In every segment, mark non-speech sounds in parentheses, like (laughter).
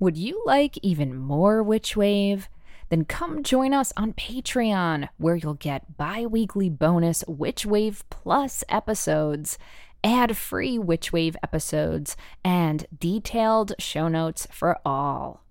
Would you like even more Witch Wave? Then come join us on Patreon, where you'll get bi weekly bonus Witch Wave Plus episodes, ad free Witch Wave episodes, and detailed show notes for all.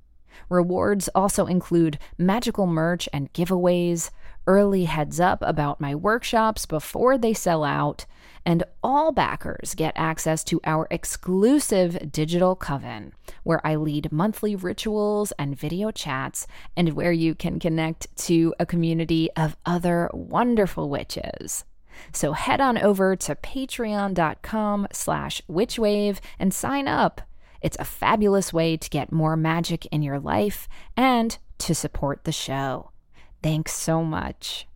Rewards also include magical merch and giveaways, early heads up about my workshops before they sell out, and all backers get access to our exclusive digital coven, where I lead monthly rituals and video chats, and where you can connect to a community of other wonderful witches. So head on over to patreon.com slash witchwave and sign up. It's a fabulous way to get more magic in your life and to support the show. Thanks so much.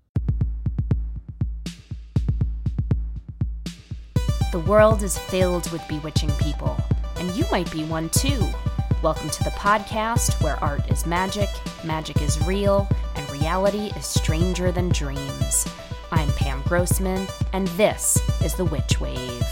The world is filled with bewitching people, and you might be one too. Welcome to the podcast where art is magic, magic is real, and reality is stranger than dreams. I'm Pam Grossman, and this is The Witch Wave.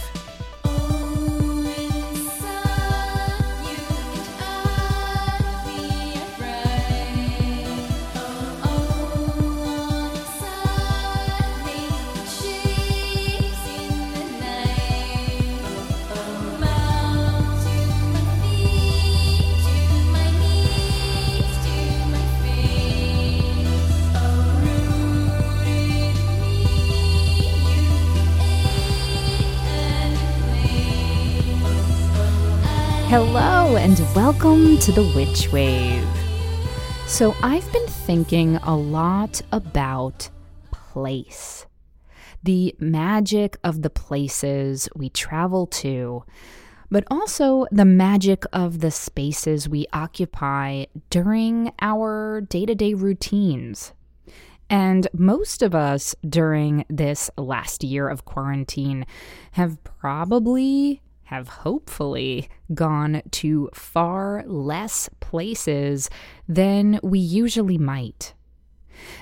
Hello, and welcome to the Witch Wave. So, I've been thinking a lot about place, the magic of the places we travel to, but also the magic of the spaces we occupy during our day to day routines. And most of us during this last year of quarantine have probably have hopefully gone to far less places than we usually might.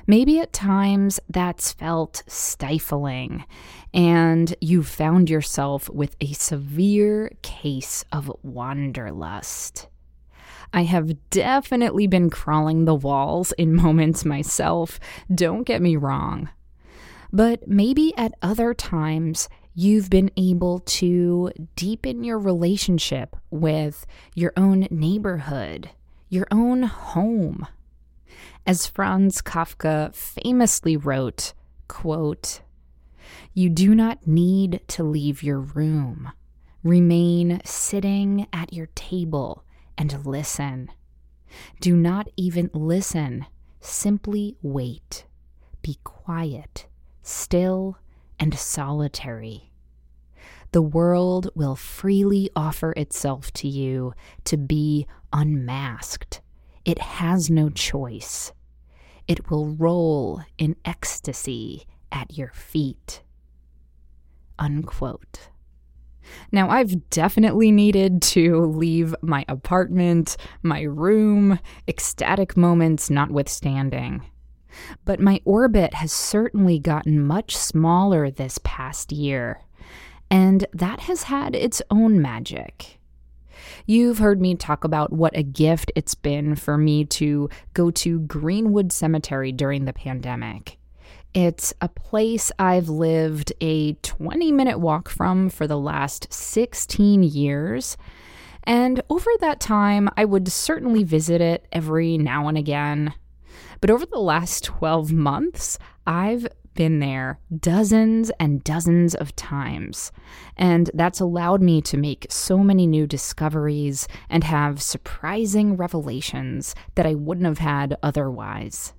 Maybe at times that's felt stifling, and you've found yourself with a severe case of wanderlust. I have definitely been crawling the walls in (laughs) moments myself, don't get me wrong. But maybe at other times, you've been able to deepen your relationship with your own neighborhood, your own home. As Franz Kafka famously wrote, quote, You do not need to leave your room. Remain sitting at your table and listen. Do not even listen, simply wait. Be quiet, still, and solitary. The world will freely offer itself to you to be unmasked. It has no choice. It will roll in ecstasy at your feet. Unquote. Now, I've definitely needed to leave my apartment, my room, ecstatic moments notwithstanding. But my orbit has certainly gotten much smaller this past year, and that has had its own magic. You've heard me talk about what a gift it's been for me to go to Greenwood Cemetery during the pandemic. It's a place I've lived a 20 minute walk from for the last 16 years. And over that time, I would certainly visit it every now and again. But over the last 12 months, I've been there dozens and dozens of times. And that's allowed me to make so many new discoveries and have surprising revelations that I wouldn't have had otherwise.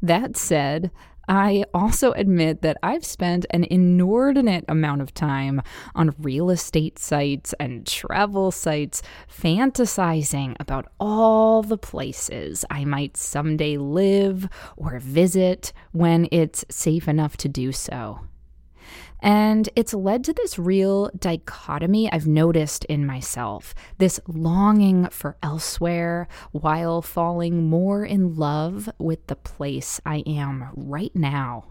That said, I also admit that I've spent an inordinate amount of time on real estate sites and travel sites fantasizing about all the places I might someday live or visit when it's safe enough to do so. And it's led to this real dichotomy I've noticed in myself this longing for elsewhere while falling more in love with the place I am right now.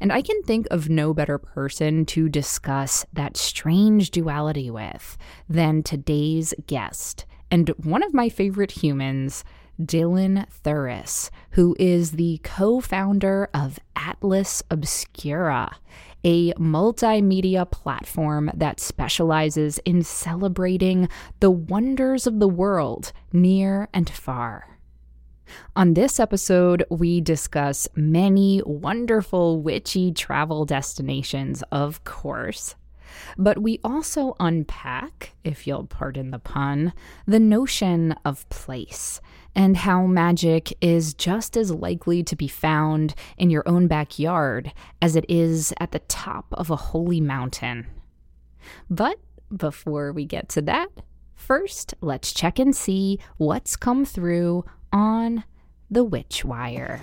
And I can think of no better person to discuss that strange duality with than today's guest, and one of my favorite humans, Dylan Thuras, who is the co founder of Atlas Obscura, a multimedia platform that specializes in celebrating the wonders of the world near and far. On this episode, we discuss many wonderful witchy travel destinations, of course. But we also unpack, if you'll pardon the pun, the notion of place and how magic is just as likely to be found in your own backyard as it is at the top of a holy mountain. But before we get to that, first let's check and see what's come through on the Witch Wire.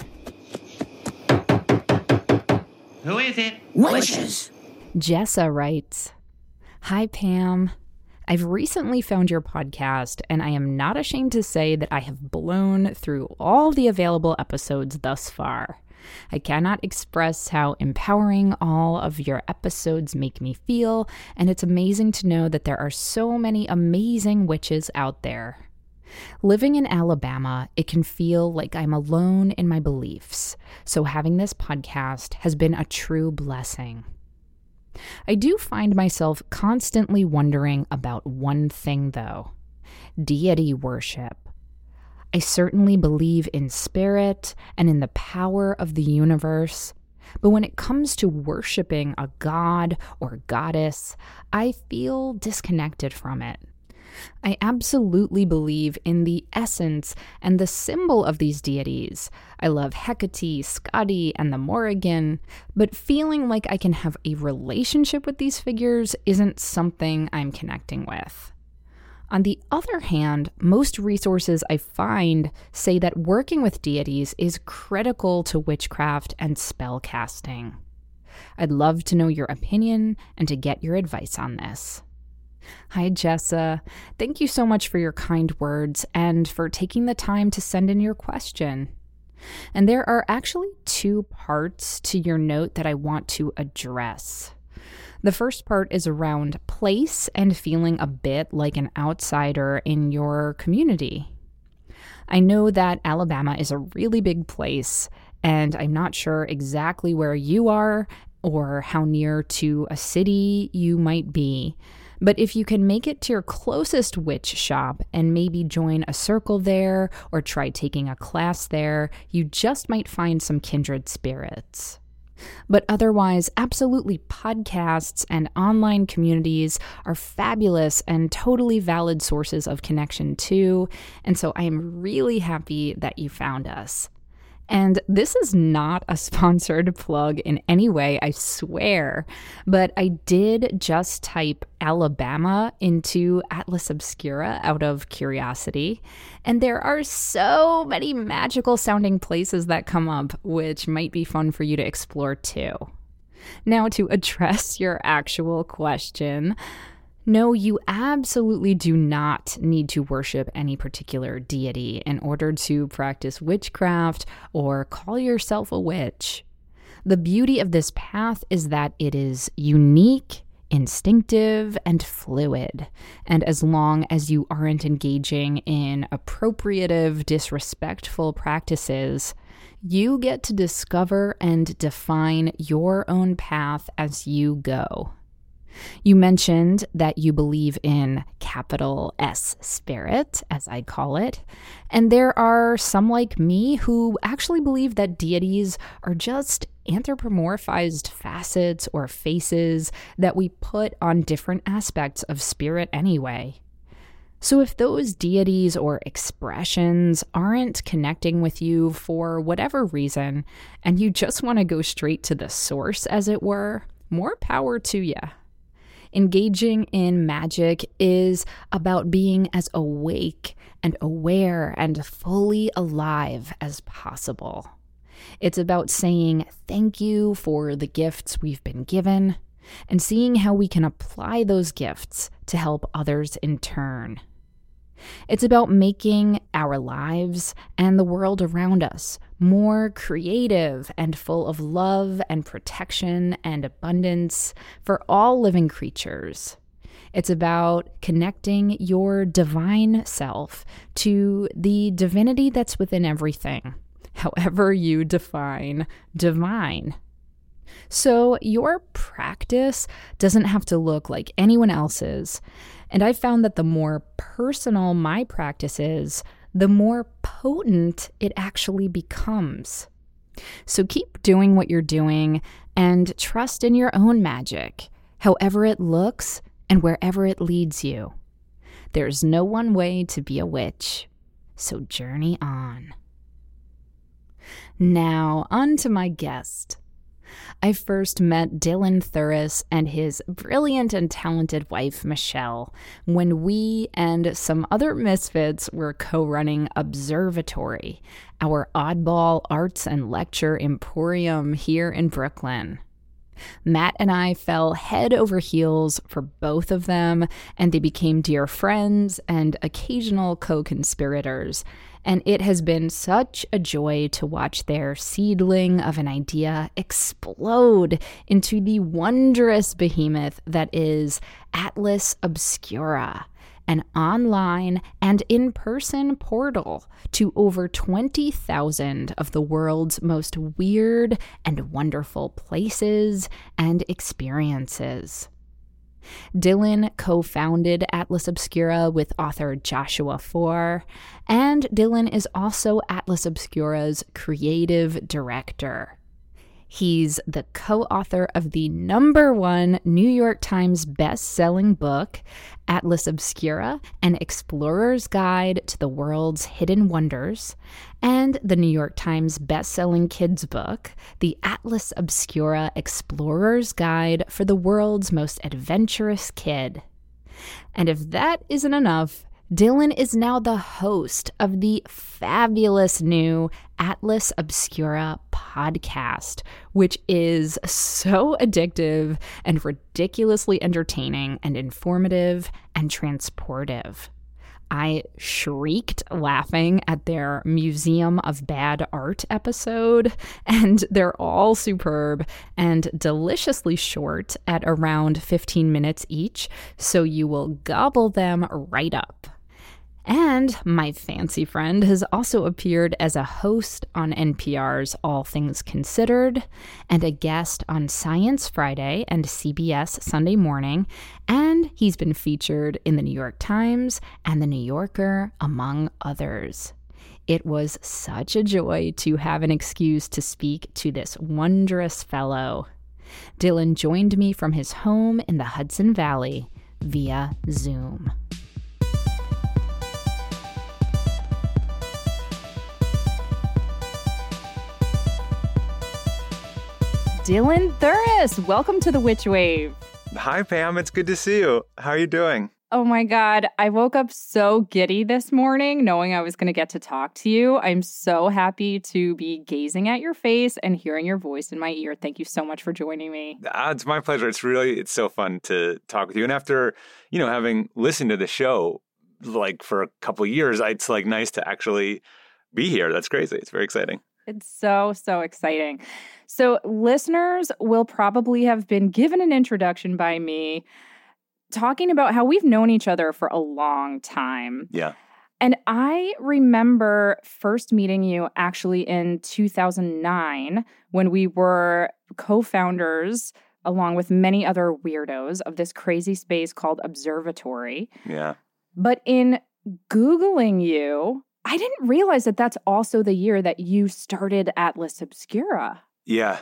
Who is it? Witches. Jessa writes Hi, Pam. I've recently found your podcast, and I am not ashamed to say that I have blown through all the available episodes thus far. I cannot express how empowering all of your episodes make me feel, and it's amazing to know that there are so many amazing witches out there. Living in Alabama, it can feel like I'm alone in my beliefs, so having this podcast has been a true blessing. I do find myself constantly wondering about one thing, though deity worship. I certainly believe in spirit and in the power of the universe, but when it comes to worshiping a god or goddess, I feel disconnected from it. I absolutely believe in the essence and the symbol of these deities. I love Hecate, Skadi, and the Morrigan, but feeling like I can have a relationship with these figures isn't something I'm connecting with. On the other hand, most resources I find say that working with deities is critical to witchcraft and spell casting. I'd love to know your opinion and to get your advice on this. Hi, Jessa. Thank you so much for your kind words and for taking the time to send in your question. And there are actually two parts to your note that I want to address. The first part is around place and feeling a bit like an outsider in your community. I know that Alabama is a really big place, and I'm not sure exactly where you are or how near to a city you might be. But if you can make it to your closest witch shop and maybe join a circle there or try taking a class there, you just might find some kindred spirits. But otherwise, absolutely, podcasts and online communities are fabulous and totally valid sources of connection too. And so I am really happy that you found us. And this is not a (laughs) sponsored plug in any way, I swear. But I did just type Alabama into Atlas Obscura out of curiosity. And there are so many magical sounding places that come up, which might be fun for you to explore too. Now, to (laughs) address your actual question, no, you absolutely do not need to worship any particular deity in order to practice witchcraft or call yourself a witch. The beauty of this path is that it is unique, instinctive, and fluid. And as long as you aren't engaging in appropriative, disrespectful practices, you get to discover and define your own path as you go. You mentioned that you believe in capital S spirit, as I call it. And there are some like me who actually believe that deities are just anthropomorphized facets or faces that we put on different aspects of spirit anyway. So, if those deities or expressions aren't connecting with you for whatever reason, and you just want to go straight to the source, as it were, more power to you. Engaging in magic is about being as awake and aware and fully alive as possible. It's about saying thank you for the gifts we've been given and seeing how we can apply those gifts to help others in turn. It's about making our lives and the world around us more creative and full of love and protection and abundance for all living creatures. It's about connecting your divine self to the divinity that's within everything, (laughs) however you define divine. So, your practice doesn't have to look like anyone else's. And I found that the more personal my practice is, the more potent it actually becomes. So keep doing what you're doing and trust in your own magic, however it looks and wherever it leads you. There's no one way to be a witch, so journey on. Now, on to my guest. I first met Dylan Thuras and his brilliant and talented wife, Michelle, when we and some other misfits were co running Observatory, our oddball arts and lecture emporium here in Brooklyn. Matt and I fell head over heels for both of them, and they became dear friends and occasional co conspirators and it has been such a joy to watch their seedling of an idea explode into the wondrous behemoth that is Atlas Obscura an online and in person portal to over 20,000 of the world's most weird and wonderful places and experiences. Dylan co founded Atlas Obscura with author Joshua Foer, and Dylan is also Atlas Obscura's creative director. He's the co author of the number one New York Times best-selling book, Atlas Obscura An Explorer's Guide to the World's Hidden Wonders, and the New York Times best-selling kids book, The Atlas Obscura Explorer's Guide for the World's Most Adventurous Kid. And if that isn't enough, Dylan is now the host of the fabulous new Atlas Obscura podcast, which is so addictive and ridiculously entertaining and informative and transportive. I shrieked laughing at their Museum of Bad Art episode, (laughs) and they're all superb and deliciously short at around 15 minutes each, so you will gobble them right up. And my fancy friend has also appeared as a host on NPR's All Things Considered and a guest on Science Friday and CBS Sunday Morning. And he's been featured in the New York Times and the New Yorker, among others. It was such a joy to have an excuse to speak to this wondrous fellow. Dylan joined me from his home in the Hudson Valley via Zoom. Dylan Thuras. Welcome to the Witch Wave. Hi, Pam. It's good to see you. How are you doing? Oh my God. I woke up so giddy this morning knowing I was going to get to talk to you. I'm so happy to be gazing at your face and hearing your voice in my ear. Thank you so much for joining me. Ah, it's my pleasure. It's really, it's so fun to talk with you. And after, you know, having listened to the show like for a couple years, it's like nice to actually be here. That's crazy. It's very exciting. It's so, so exciting. So, listeners will probably have been given an introduction by me talking about how we've known each other for a long time. Yeah. And I remember first meeting you actually in 2009 when we were co founders, along with many other weirdos, of this crazy space called Observatory. Yeah. But in Googling you, I didn't realize that that's also the year that you started Atlas Obscura. Yeah.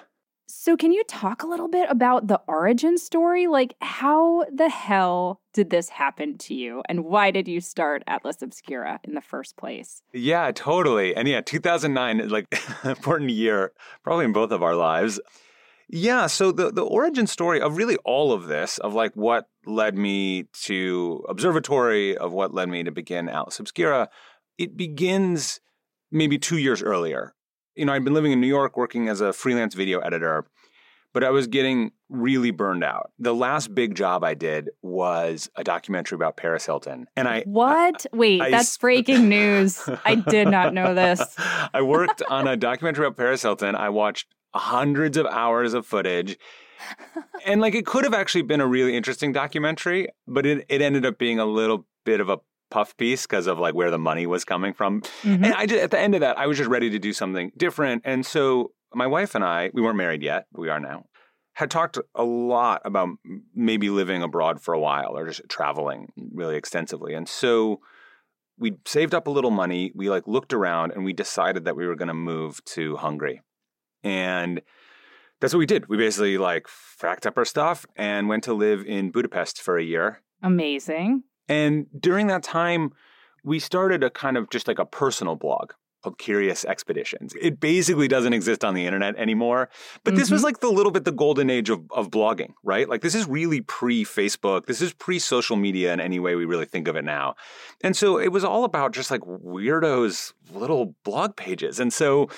So, can you talk a little bit about the origin story? Like, how the hell did this happen to you? And why did you start Atlas Obscura in the first place? Yeah, totally. And yeah, 2009 like (laughs) important year, probably in both of our lives. Yeah, so the, the origin story of really all of this, of like what led me to Observatory, of what led me to begin Atlas Obscura, it begins maybe two years earlier. You know, I'd been living in New York working as a freelance video editor, but I was getting really burned out. The last big job I did was a documentary about Paris Hilton. And I What? I, Wait, I, that's I, breaking (laughs) news. I did not know this. I worked on a documentary about Paris Hilton. I watched hundreds of hours of footage (laughs) and like it could have actually been a really interesting documentary, but it, it ended up being a little bit of a puff piece because of like where the money was coming from. Mhm. And I just, at the end of that, I was just ready to do something different. And so my wife and I, we weren't married yet, we are now, had talked a lot about maybe living abroad for a while or just traveling really extensively. And so we saved up a little money. We like looked around and we decided that we were going to move to Hungary. And that's what we did. We basically like packed up our stuff and went to live in Budapest for a year. Amazing. And during that time, we started a kind of just like a personal blog called Curious Expeditions. It basically doesn't exist on the internet anymore, but this was mm-hmm. like the little bit the golden age of, of blogging, right? Like this is really pre Facebook. This is pre social media in any way we really think of it now. And so it was all about just like weirdos' little blog pages. And so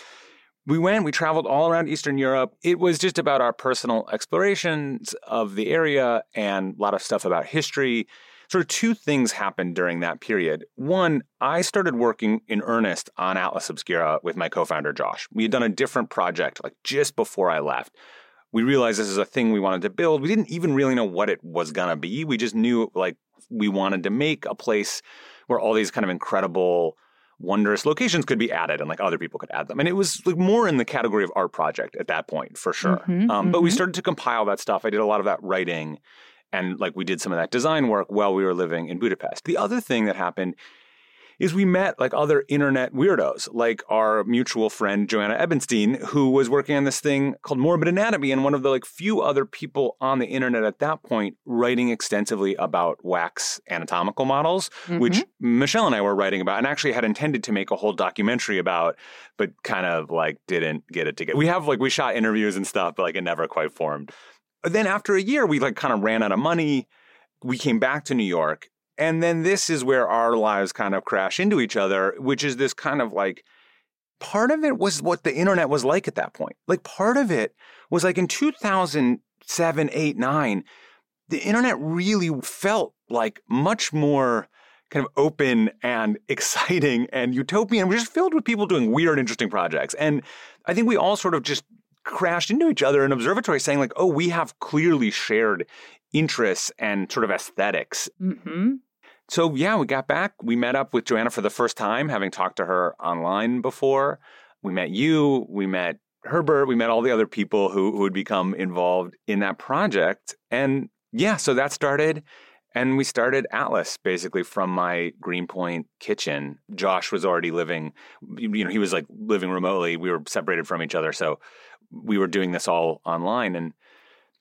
we went, we traveled all around Eastern Europe. It was just about our personal explorations of the area and a lot of stuff about history. Sort of two things happened during that period. One, I started working in earnest on Atlas Obscura with my co founder, Josh. We had done a different project like just before I left. We realized this is a thing we wanted to build. We didn't even really know what it was going to be. We just knew like we wanted to make a place where all these kind of incredible wondrous locations could be added and like other people could add them. And it was like more in the category of art project at that point for sure. Mhm, um, But we mhm. started to compile that stuff. I did a lot of that writing and like we did some of that design work while we were living in Budapest. The other thing that happened is we met like other internet weirdos, like our mutual friend Joanna Ebenstein, who was working on this thing called Morbid Anatomy, and one of the like few other people on the internet at that point writing extensively about wax anatomical models, which mm-hmm. Michelle and I were writing about, and actually had intended to make a whole documentary about, but kind of like didn't get it together. We have like we shot interviews and stuff, but like it never quite formed. But then after a year, we like kind of ran out of money. We came back to New York. And then this is where our lives kind of crash into each other, which is this kind of like part of it was what the internet was like at that point. Like part of it was like in 2007, 8, 9, the internet really felt like much more kind of open and (laughs) exciting and utopian. We're just filled with people doing weird, interesting projects. And I think we all sort of just crashed into each other in observatory saying like, oh, we have clearly shared interests and sort of aesthetics. Mm-hmm. So yeah, we got back. We met up with Joanna for the first time, having talked to her online before. We met you. We met Herbert. We met all the other people who, who had become involved in that project. And yeah, so that started. And we started Atlas basically from my Greenpoint kitchen. Josh was already living, you know, he was like living remotely. We were separated from each other. So we were doing this all online. And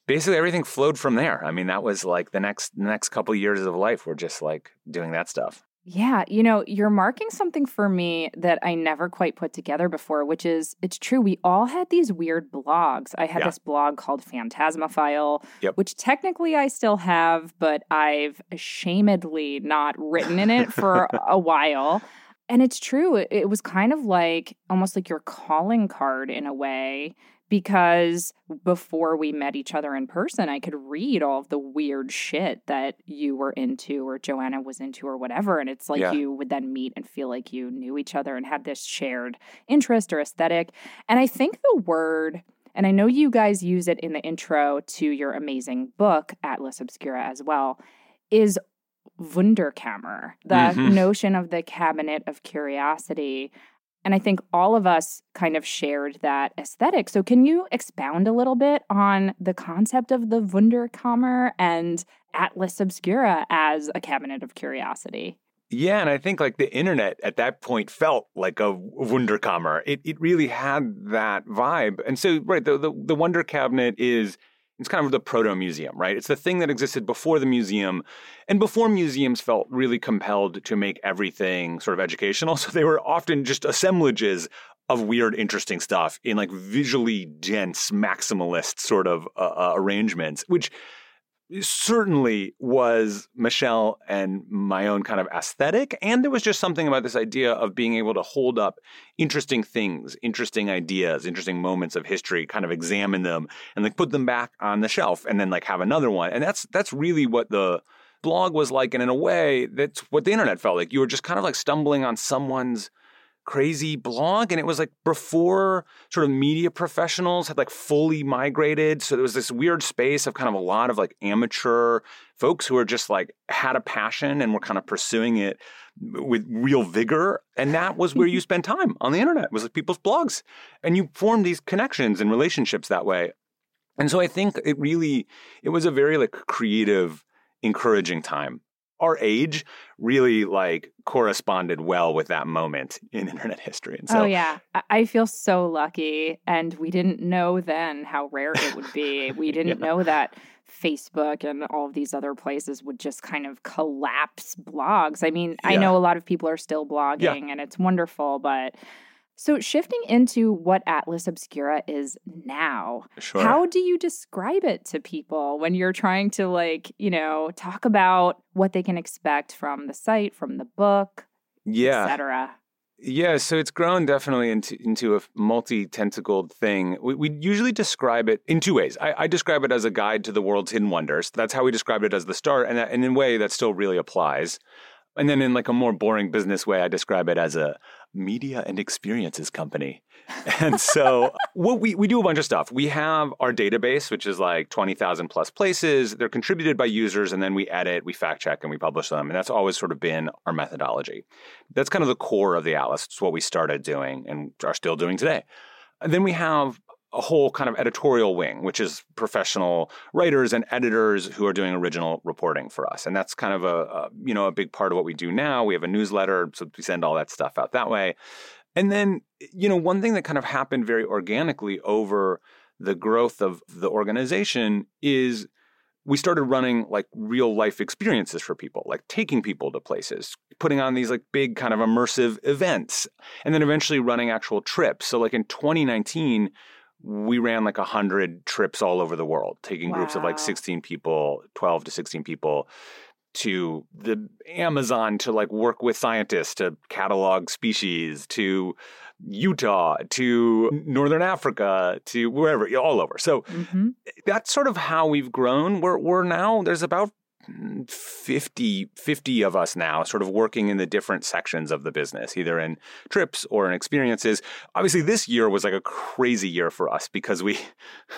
basically everything flowed from there. I mean, that was like the next the next couple years of life were just like doing that stuff. Yeah, you know, you're marking something for me that I never quite put together before, which is it's true. We all had these weird blogs. I had Yeah. this blog called Phantasmaphile, Yep. which technically I still have, but I've ashamedly not written in it for (laughs) a while. And it's true. It, it was kind of like almost like your calling card in a way, because before we met each other in person, I could read all of the weird shit that you were into or Joanna was into or whatever. And it's like Yeah. you would then meet and feel like you knew each other and had this shared interest or aesthetic. And I think the word, and I know you guys use it in the intro to your amazing book, Atlas Obscura, as well, is Wunderkammer, the Mhm. notion of the cabinet of curiosity. And I think all of us kind of shared that aesthetic. So, can you expound a little bit on the concept of the Wunderkammer and Atlas Obscura as a cabinet of curiosity? Yeah, and I think like the internet at that point felt like a Wunderkammer. It it really had that vibe. And so right, the the, the Wonder Cabinet is it's kind of the proto museum, right? It's the thing that existed before the museum and before museums felt really compelled to make everything sort of educational. (laughs) So they were often just assemblages of weird, interesting stuff in like visually dense, maximalist sort of uh, uh, arrangements, which certainly was Michelle and my own kind of aesthetic. And there was just something about this idea of being able to hold up interesting things, interesting ideas, interesting moments of history, kind of examine them and like put them back on the shelf and then like have another one. And that's that's really what the blog was like. And in a way, that's what the internet felt like. You were just kind of like stumbling on someone's crazy blog. And it was like before sort of media professionals had like fully migrated. So there was this weird space of kind of a lot of like amateur folks who were just like had a passion and were kind of pursuing it with real vigor. And that was where you (laughs) spend time on the internet, was like people's blogs. And you form these connections and relationships that way. And so I think it really, it was a very like creative, encouraging time our age really like corresponded well with that moment in (laughs) internet history. And so, oh yeah, I feel so lucky, and we didn't know then how rare it would be. (laughs) We didn't yeah. know that Facebook and all of these other places would just kind of collapse blogs. I mean, yeah. I know a lot of people are still blogging, yeah. and it's wonderful, but so, shifting into what Atlas Obscura is now, sure. how do you describe it to people when you're trying to, like, you know, talk about what they can expect from the site, from the book, yeah, etc. Yeah, so it's grown definitely into into a multi-tentacled thing. We, we usually describe it in two ways. I, I, describe it as a guide to the world's hidden wonders. That's how we described it as the start, and, that, and in a way that still really applies. And then in like a more boring business way, I describe it as a media and experiences company. (laughs) And so what we, we do a bunch of stuff. We have our database, which is like 20,000 plus places. They're contributed by users and then we edit, we fact check and we publish them. And that's always sort of been our methodology. That's kind of the core of the Atlas. It's what we started doing and are still doing today. And then we have a whole kind of editorial wing, which is professional writers and editors who are doing original reporting for us, and that's kind of a, a, you know a big part of what we do now. We have a newsletter, so we send all that stuff out that way. And then you know one thing that kind of happened very organically over the growth of the organization is we started running like real life experiences for people, like taking people to places, putting on these like big kind of immersive events, and then eventually running actual trips. So like in 2019 we ran like 100 trips all over the world, taking wow. groups of like 16 people, 12 to 16 people to the Amazon to like work with scientists to catalog species, to Utah, to Northern Africa, to wherever, all over. So mm-hmm. that's sort of how we've grown. We're, we're now, there's about 50, 50 of us now sort of working in the different sections of the business, either in trips or in experiences. Obviously, this year was like a crazy year for us because we.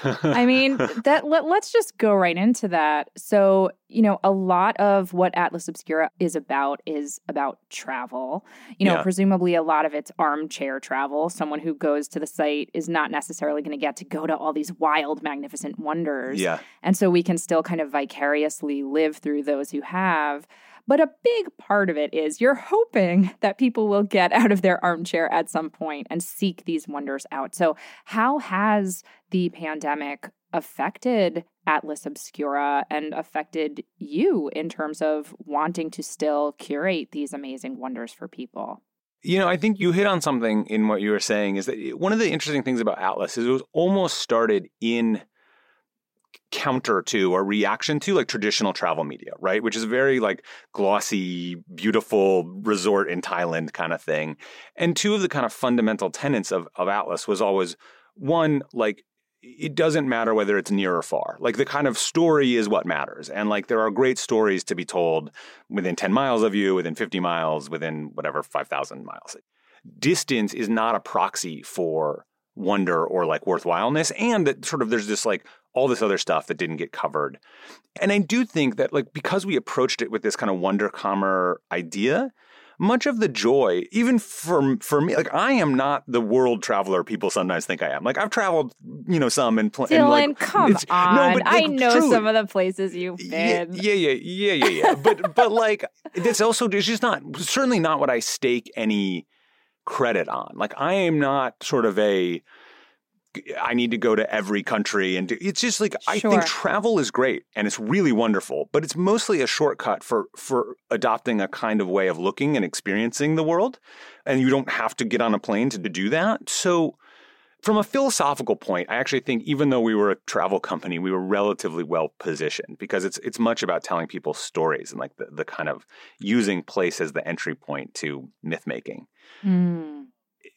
I mean, (laughs) that let, let's just go right into that. So, you know, a lot of what Atlas Obscura is about is about travel. You know, yeah. presumably a lot of it's armchair travel. Someone who goes to the site is not necessarily going to get to go to all these wild, magnificent wonders. Yeah. And so we can still kind of vicariously live through those who have. But a big part of it is you're hoping that people will get out of their armchair at some point and seek these wonders out. So, how has the pandemic affected Atlas Obscura and affected you in terms of wanting to still curate these amazing wonders for people? You know, I think you hit on something in what you were saying is that one of the interesting things about Atlas is it was almost started in counter to or reaction to like traditional travel media, right? Which is very like glossy, beautiful resort in Thailand kind of thing. And two of the kind of fundamental tenets of, of Atlas was always one, like it doesn't matter whether it's near or far. Like the kind of story is what matters. And like there are great stories to be told within 10 miles of you, within 50 miles, within whatever 5,000 miles. Distance is not a proxy for wonder or like worthwhileness. And that sort of there's this like all this other stuff that didn't get covered. And I do think that like because we approached it with this kind of Wunderkammer idea, much of the joy, even for for me, like I am not the world traveler people sometimes think I am. Like I've traveled, you know, some and, pl- Dylan, and like, come on, no, but, like, I know truly, some of the places you've been. Yeah, yeah, yeah, yeah, yeah. but but like it's also it's just not certainly not what I stake any credit on. Like I am not sort of a I need to go to every country and do, it's just like sure. I think travel is great and it's really wonderful, but it's mostly a shortcut for for adopting a kind of way of looking and experiencing the world, and you don't have to get on a plane to, to do that. So. From a philosophical point, I actually think even though we were a travel company, we were relatively well positioned because it's it's much about telling people stories and like the, the kind of using place as the entry point to myth making. Mm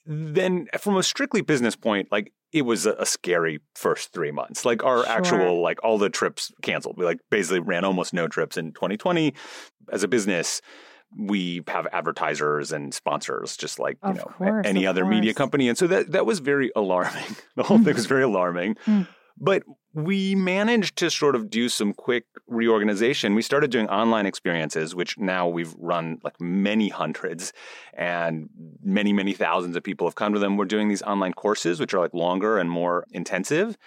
then from a strictly business point, like it was a, a scary first three months. Like our sure. actual, like all the trips canceled. We like basically ran almost no trips in 2020 as a business. We have advertisers and sponsors just like you Of know course, any other media company. And so that that was very alarming. (laughs) The whole thing was very alarming. Mm. but we managed to sort of do some quick reorganization. We started doing online experiences which now we've run like many hundreds and many many thousands of people have come to them. We're doing these online courses which are like longer and more intensive.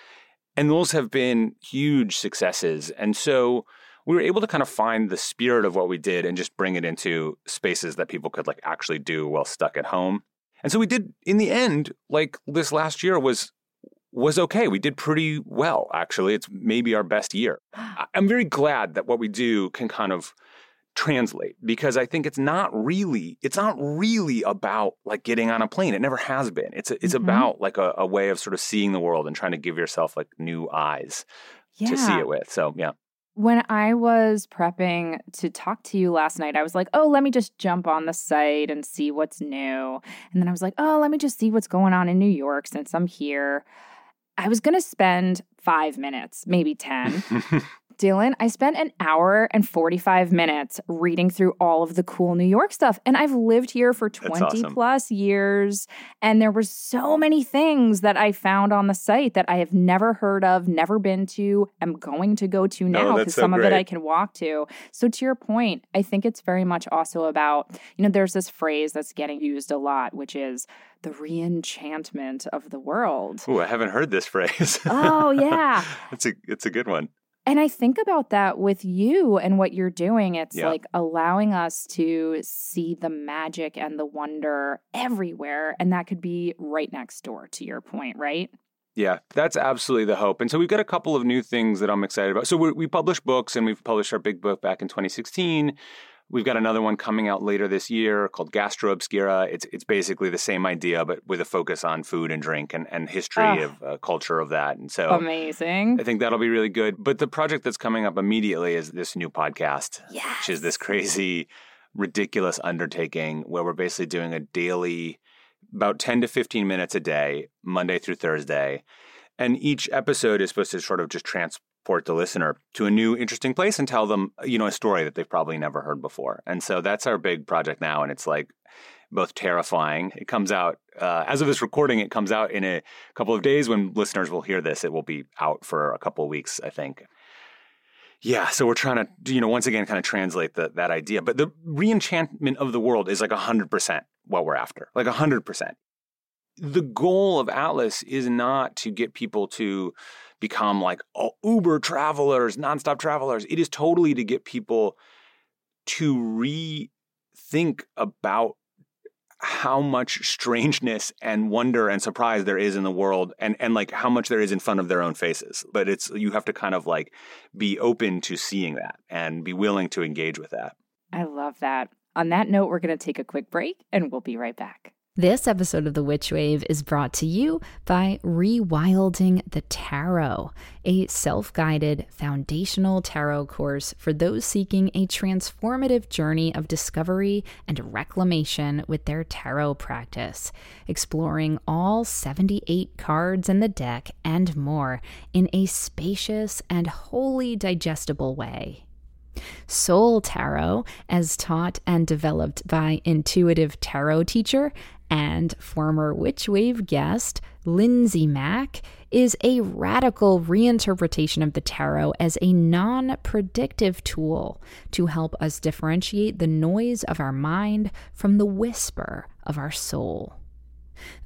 And those have been huge successes. And so we were able to kind of find the spirit of what we did and just bring it into spaces that people could like actually do while stuck at home. And so we did in the end, like this last year was was okay. We did pretty well actually. It's maybe our best year. (gasps) I'm very glad that what we do can kind of translate because I think it's not really it's not really about like getting on a plane. It never has been. It's it's Mhm. about like a, a way of sort of seeing the world and trying to give yourself like new eyes Yeah. to see it with. So yeah. When I was prepping to talk to you last night, I was like, oh, let me just jump on the site and see what's new. And then I was like, oh, let me just see what's going on in New York since I'm here. I was going to spend five minutes, maybe 10. (laughs) Dylan, I spent an hour and 45 minutes reading through all of the cool New York stuff. And I've lived here for 20 awesome. plus years. And there were so many things that I found on the site that I have never heard of, never been to, am going to go to oh, now that's because so some of it. I can walk to. So, to your point, I think it's very much also about, you know, there's this phrase that's getting used a lot, which is the reenchantment of the world. Oh, I haven't heard this (laughs) phrase. Oh, yeah. it's a it's a good one. And I think about that with you and what you're doing. It's Yeah. like allowing us to see the magic and the wonder everywhere. And that could be right next door, to your point, right? Yeah, that's absolutely the hope. And so we've got a couple of new things that I'm excited about. So we, we publish books, and we've published our big book back in 2016. We've got another one coming out later this year called Gastro Obscura. It's it's basically the same idea, but with a focus on food and drink and, and history Ah. of uh, culture of that. And so Amazing. I think that'll be really good. But the project that's coming up immediately is this new podcast, which is this crazy, ridiculous undertaking where we're basically doing a daily, about 10 to 15 minutes a day, Monday through Thursday. And each episode is supposed to sort of just transport the listener to a new, interesting place and tell them, you know, a story that they've probably never heard before. And so that's our big project now. And it's like, both terrifying. It comes out uh, as of this recording. It comes out in a couple of days. When listeners will hear this, it will be out for a couple of weeks, I think. Yeah, so we're trying to, you know, once again, kind of translate the, that idea. But the reenchantment of the world is like hundred percent what we're after, like hundred percent. The goal of Atlas is not to get people to become like oh, Uber travelers, nonstop travelers. It is totally to get people to rethink about how much strangeness and wonder and surprise there is in the world and and like how much there is in front of their own faces but it's you have to kind of like be open to seeing that and be willing to engage with that I love that. On that note, we're going to take a quick break and we'll be right back. This episode of The Witch Wave is brought to you by Rewilding the Tarot, a self guided foundational tarot course for those seeking a transformative journey of discovery and reclamation with their tarot practice, exploring all 78 cards in the deck and more in a spacious and wholly digestible way. Soul Tarot, as taught and developed by intuitive tarot teacher and former Witchwave guest Lindsay Mack, is a radical reinterpretation of the tarot as a non predictive tool to help us differentiate the noise of our mind from the whisper of our soul.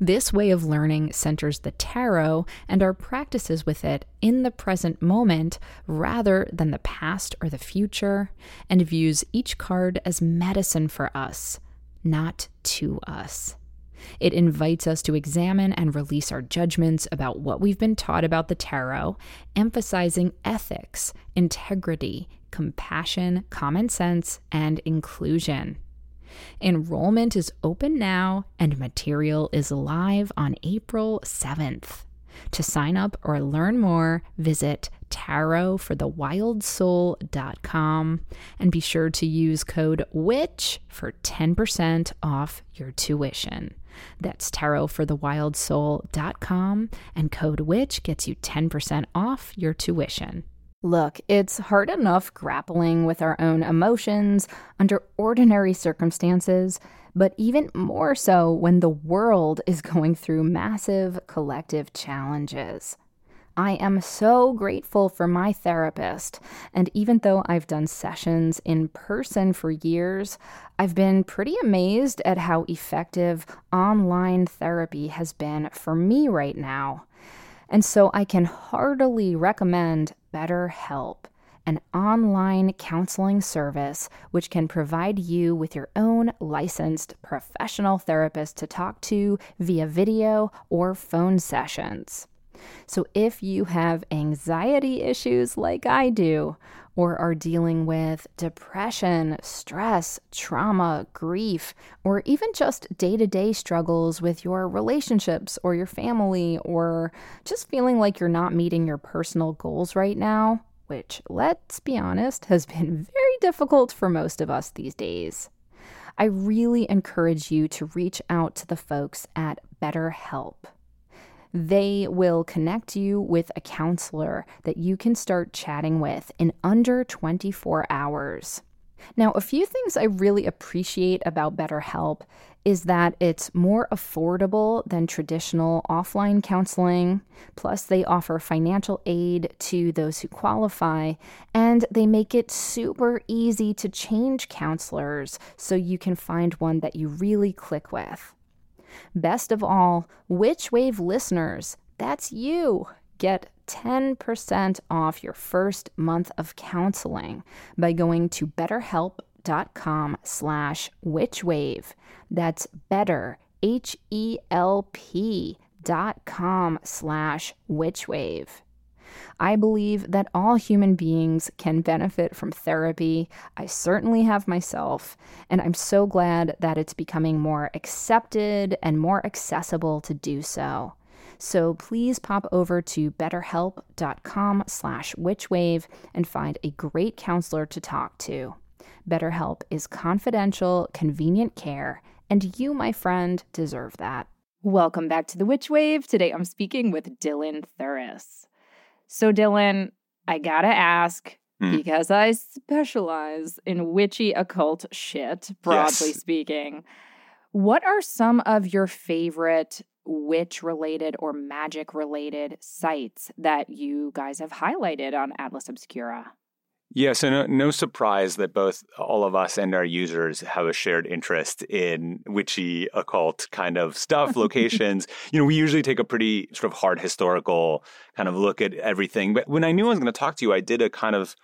This way of learning centers the tarot and our practices with it in the present moment rather than the past or the future, and views each card as medicine for us, not to us. It invites us to examine and release our judgments about what we've been taught about the tarot, emphasizing ethics, integrity, compassion, common sense, and inclusion. Enrollment is open now and material is live on April 7th. To sign up or learn more, visit tarotforthewildsoul.com and be sure to use code WITCH for 10% off your tuition. That's tarotforthewildsoul.com and code WITCH gets you 10% off your tuition. Look, it's hard enough grappling with our own emotions under ordinary circumstances, but even more so when the world is (laughs) going through massive collective challenges. I am so grateful for my therapist, and even though I've done sessions in person for years, I've been pretty amazed at how effective online therapy has been for me right now. And so I can heartily recommend BetterHelp, an online counseling service which can provide you with your own licensed professional therapist to talk to via video or phone sessions. So, if you have anxiety issues like I do, or are dealing with depression, stress, trauma, grief, or even just day to day struggles with your relationships or your family, or just feeling like you're not meeting your personal goals right now, which, let's be honest, has been (laughs) very difficult for most of us these days. I really encourage you to reach out to the folks at BetterHelp. They will connect you with a counselor that you can start chatting with in under 24 hours. Now, a few things I really appreciate about BetterHelp is that it's more affordable than traditional offline counseling. Plus, they offer financial aid to those who qualify, and they make it super easy to change counselors so you can find one that you really click with. Best of all, Witch Wave listeners, that's you, get 10% off your first month of counseling by going to betterhelp.com slash witchwave. That's better, H-E-L-P dot com slash witchwave. I believe that all human beings can benefit from therapy. I certainly have myself, and I'm so glad that it's becoming more accepted and more accessible to do so. So please pop over to betterhelp.com slash witchwave and find a great counselor to talk to. BetterHelp is confidential, convenient care, and you, my friend, deserve that. Welcome back to the Witch Wave. Today I'm speaking with Dylan Thuras. So, Dylan, I gotta ask Hmm. because I specialize in witchy occult shit, broadly Yes. speaking. What are some of your favorite witch related or magic related sites that you guys have highlighted on Atlas Obscura? Yeah, so no, no surprise that both all of us and our users have a shared interest in witchy, occult kind of stuff, locations. (laughs) you know, we usually take a pretty sort of hard historical kind of look at everything. But when I knew I was going to talk to you, I did a kind of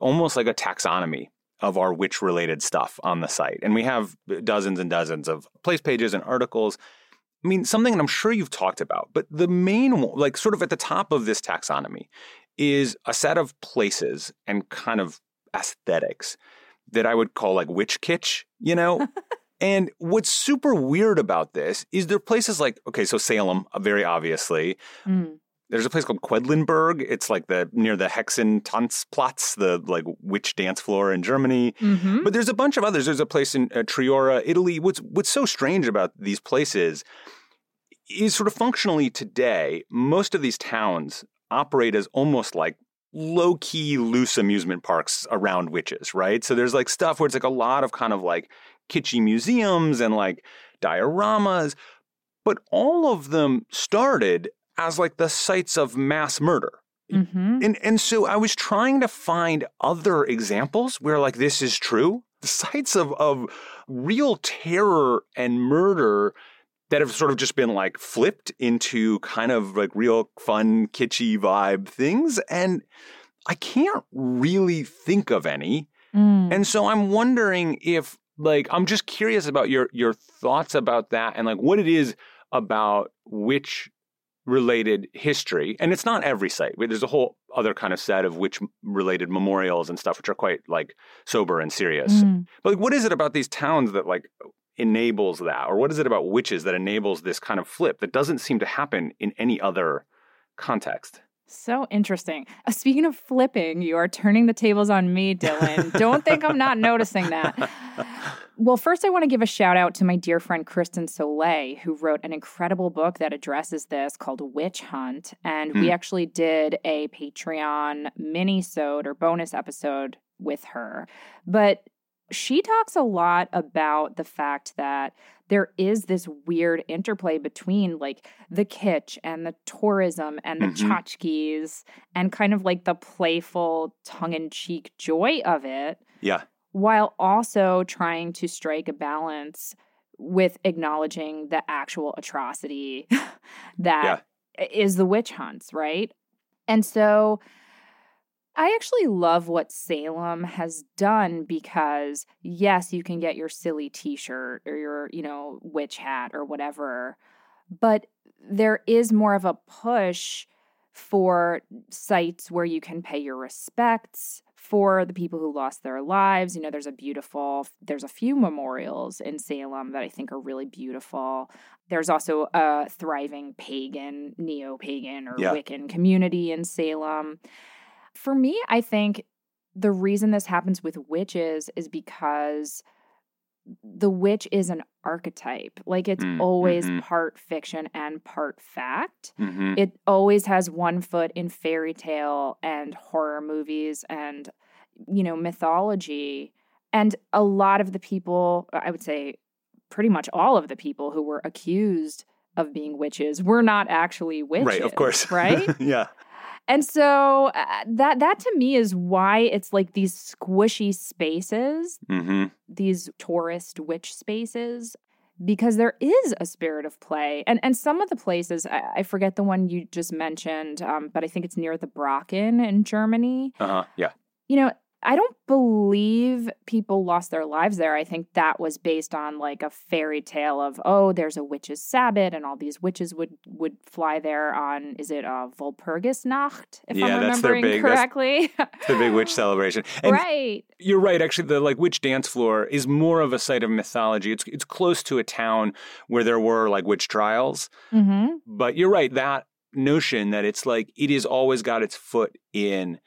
almost like a taxonomy of our witch related stuff on the site. And we have dozens and dozens of place pages and articles. I mean, something that I'm sure you've talked about, but the main, one- like sort of at the top of this taxonomy, is a set of places and kind of aesthetics that I would call like witch kitsch, you know? (laughs) and what's super weird about this is there are places like, okay, so Salem, uh, very obviously. Mm. There's a place called Quedlinburg. It's like the near the Hexen Tanzplatz, the like witch dance floor in Germany. Mm-hmm. But there's a bunch of others. There's a place in uh, Triora, Italy. What's what's so strange about these places is sort of functionally today, most of these towns operate as almost like low key loose amusement parks around witches, right? So there's like stuff where it's like a lot of kind of like kitschy museums and like dioramas, but all of them started as like the sites of mass murder. Mm-hmm. And and so I was trying to find other examples where like this is true. The sites of of real terror and murder that have sort of just been like flipped into kind of like real fun, kitschy vibe things. And I can't really think of any. Mm. And so I'm wondering if like I'm just curious about your your thoughts about that and like what it is about witch related history. And it's not every site. There's a whole other kind of set of witch related memorials and stuff which are quite like sober and serious. Mm. But like what is it about these towns that like enables that or what is it about witches that enables this kind of flip that doesn't seem to happen in any other context? So interesting. Uh, speaking of flipping, you are turning the tables on me, Dylan. Don't think I'm not noticing that. (laughs) Well, first, I want to give a shout out to my dear friend Kristen Soleil, who wrote an incredible book that addresses this called Witch Hunt. And we Hmm. actually did a Patreon mini-sode or bonus episode with her. But she talks a lot about the fact that there is this weird interplay between like the kitsch and the tourism and the Mhm. tchotchkes and kind of like the playful tongue-in-cheek joy of it Yeah. while also trying to strike a balance with acknowledging the actual atrocity (laughs) that is the witch hunts, right? And so I actually love what Salem has done because yes, you can get your silly t-shirt or your, you know, witch hat or whatever, but there is more of a push for sites where you can pay your respects for the people who lost their lives. You know, there's a beautiful, there's a few memorials in Salem that I think are really beautiful. There's also a thriving pagan, neo pagan, or Yeah. Wiccan community in Salem. For me, I think the reason this happens with witches is because the witch is an archetype. Like it's Mm, always mhm. part fiction and part fact. hmm It always has one foot in fairy tale and horror movies and, you know, mythology. And a lot of the people, I would say pretty much all of the people who were accused of being witches were not actually witches. right. Of course. Right? (laughs) yeah. And so uh, that that to me is why it's like these squishy spaces, hmm these tourist witch spaces, because there is a spirit of play. And and some of the places I, I forget the one you just mentioned, um, but I think it's near the Brocken in Germany. Uh huh. Yeah. You know, I don't believe people lost their lives there. I think that was based on like a fairy tale of oh, there's a witch's sabbat, and all these witches would would fly there on is it uh, Walpurgisnacht if Yeah, I'm that's their remembering big- correctly? (laughs) The big witch celebration. (laughs) And right. You're right. Actually, the like witch dance floor is more of a site of mythology. It's it's close to a town where there were like witch trials. Mm-hmm. But you're right. That notion that it's like it has always got its foot in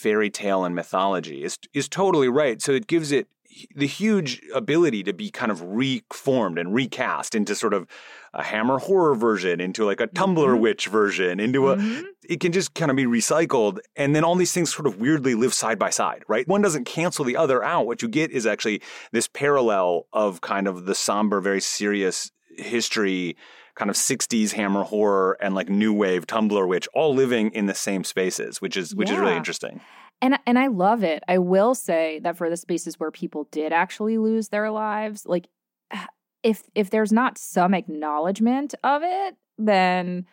fairy tale and mythology is is totally right. So it gives it the huge ability to be kind of reformed and recast into sort of a Hammer horror version, into like a Tumblr Mhm. witch version, into a Mhm. it can just kind of be recycled and then all these things sort of weirdly live side by side right one doesn't cancel the other out what you get is actually this parallel of kind of the somber very serious history kind of 60s hammer horror and like new wave tumblr witch all living in the same spaces which is which is really interesting And and I love it. I will say that for the spaces where people did actually lose their lives, like (sighs) if if there's not some acknowledgement of it, then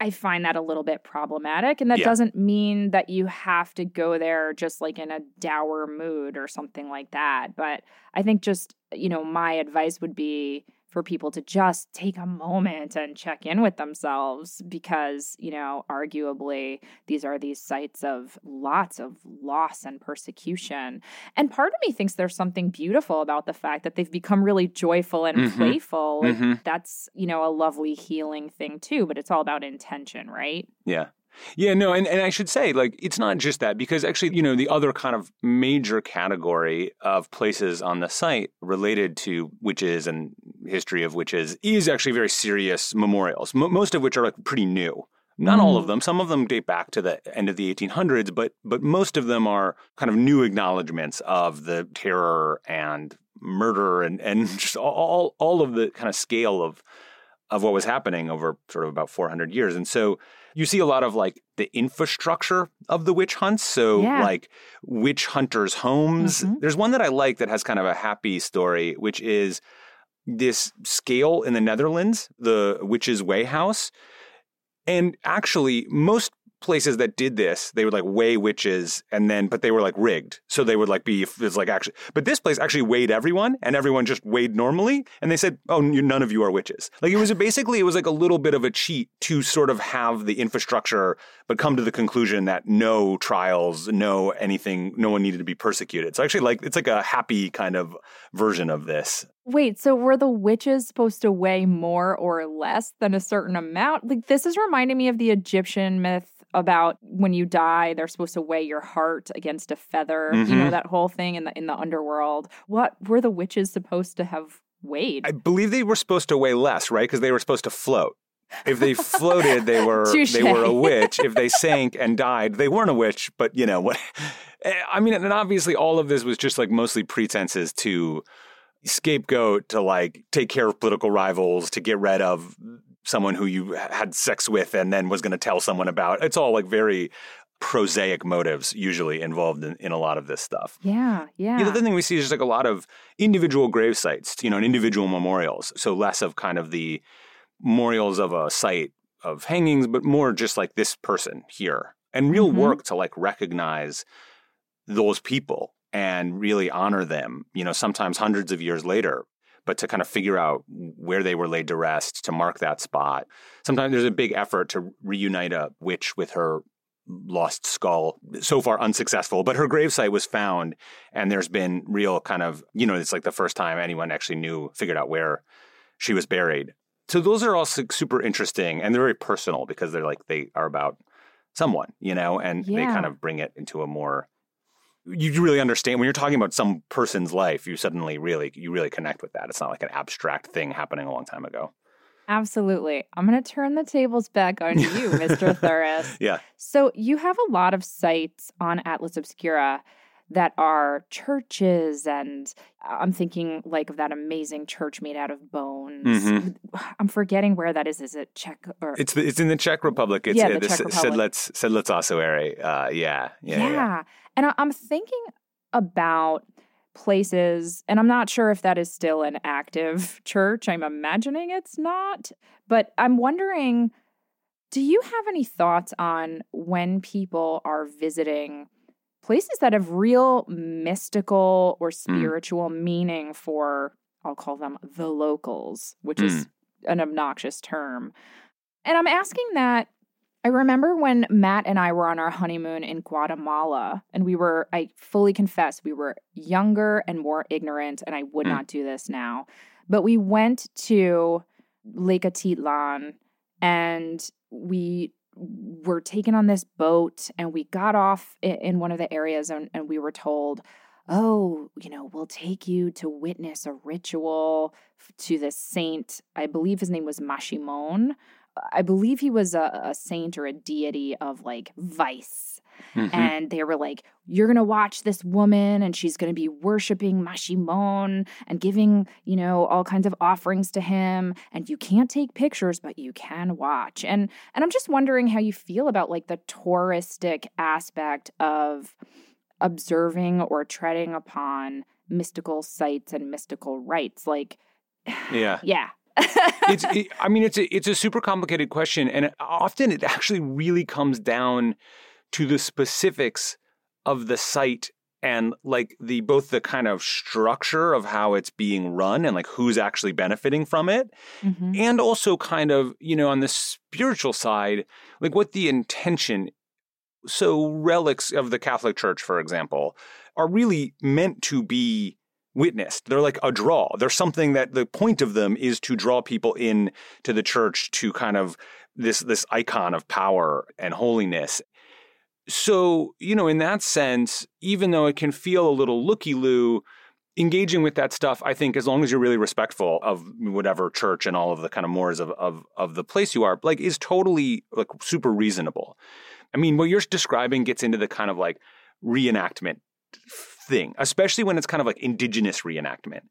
I find that a little bit problematic. And that Yeah. doesn't mean that you have to go there just like in a dour mood or something like that. But I think just, you know, my advice would be for people to just take a moment and check in with themselves because, you know, arguably these are these sites of lots of loss and persecution. And part of me thinks there's something beautiful about the fact that they've become really joyful and Mhm. playful. Mhm. That's, you know, a lovely healing thing too, but it's all about intention, right? Yeah. Yeah, no, and, and I should say, like, it's not just that, because actually, you know, the other kind of major category of places on the site related to witches and history of witches is actually very serious memorials, m- most of which are like pretty new. Not all of Mm. them. Some of them date back to the end of the 1800s, but but most of them are kind of new acknowledgments of the terror and murder and and (laughs) just all all of the kind of scale of of what was happening over sort of about 400 years. And so you see a lot of like the infrastructure of the witch hunts. So Yeah. like witch hunters' homes. Mhm. There's one that I like that has kind of a happy story, which is this scale in the Netherlands, the Witch's Weigh House. And actually, most places that did this, they would like weigh witches and then, but they were like rigged. So they would like be, it's like actually, but this place actually weighed everyone and everyone just weighed normally. And they said, oh, none of you are witches. Like it was basically, it was like a little bit of a cheat to sort of have the infrastructure, but come to the conclusion that no trials, no anything, no one needed to be persecuted. So actually, like, it's like a happy kind of version of this. Wait, so were the witches supposed to weigh more or less than a certain amount? Like this is reminding me of the Egyptian myth about when you die, they're supposed to weigh your heart against a feather. You know Mhm. that whole thing in the in the underworld. What were the witches supposed to have weighed? I believe they were supposed to weigh less, right? Because they were supposed to float. If they floated, they were they were a (laughs) witch. If they sank and died, they weren't a witch. But you know what? (laughs) I mean, and obviously, all of this was just like mostly pretenses to scapegoat, to like take care of political rivals, to get rid of someone who you had sex with, and then was going to tell someone about. It's all like very prosaic motives usually involved in, in a lot of this stuff. yeah, yeah. The other thing we see is just like a lot of individual grave sites, you know, and individual memorials. So less of kind of the memorials of a site of hangings, but more just like this person here and real Mhm. work to like recognize those people and really honor them, you know, sometimes hundreds of years later, but to kind of figure out where they were laid to rest, to mark that spot. Sometimes there's a big effort to reunite a witch with her lost skull. So far unsuccessful, but her gravesite was found and there's been real kind of, you know, it's like the first time anyone actually knew, figured out where she was buried. So those are all super interesting and they're very personal because they're like, they are about someone, you know, and they kind of bring it into a more, you really understand when you're talking about some person's life, you suddenly really, you really connect with that. It's not like an abstract thing happening a long time ago. Absolutely. I'm going to turn the tables back on (laughs) you, Mr. Thuras. Yeah. So you have a lot of sites on Atlas Obscura that are churches, and I'm thinking like of that amazing church made out of bones. Mhm. I'm forgetting where that is. Is it Czech or It's the, it's in the Czech Republic. It's Yeah, uh, the the Czech Republic. Sedlec Sedlec ossuary. Uh, yeah, yeah, yeah. yeah. And I- I'm thinking about places, and I'm not sure if that is still an active (laughs) church. I'm imagining it's not, but I'm wondering do you have any thoughts on when people are visiting places that have real mystical or hmm. spiritual meaning for, I'll call them the locals, which is hmm. an obnoxious term? And I'm asking that I remember when Matt and I were on our honeymoon in Guatemala, and we were, I fully confess, we were younger and more ignorant, and I would Mm. not do this now. But we went to Lake Atitlan and we were taken on this boat, and we got off in one of the areas, and, and we were told, Oh, you know, we'll take you to witness a ritual to this saint. I believe his name was Maximón. I believe he was a, a saint or a deity of like vice. Mhm. And they were like, You're going to watch this woman, and she's going to be worshiping Maximón and giving, you know, all kinds of offerings to him. And you can't take pictures, but you can watch. And and I'm just wondering how you feel about like the touristic aspect of observing or treading upon mystical sites and mystical rites. Like, (sighs) yeah. yeah. It's it, i mean it's a, it's a super complicated question and often it actually really comes down to the specifics of the site and like the both the kind of structure of how it's being run and like who's actually benefiting from it Mhm. and also kind of you know on the spiritual side like what the intention so relics of the catholic church for example are really meant to be witnessed. They're like a draw. They're something that the point of them is to draw people in to the church to kind of this this icon of power and holiness. So you know in that sense even though it can feel a little looky-loo engaging with that stuff, I think, as long as you're really respectful of whatever church and all of the kind of mores of of of the place you are, like, is totally like super reasonable. I mean, what you're describing gets into the kind of like reenactment thing, especially when it's kind of like indigenous reenactment.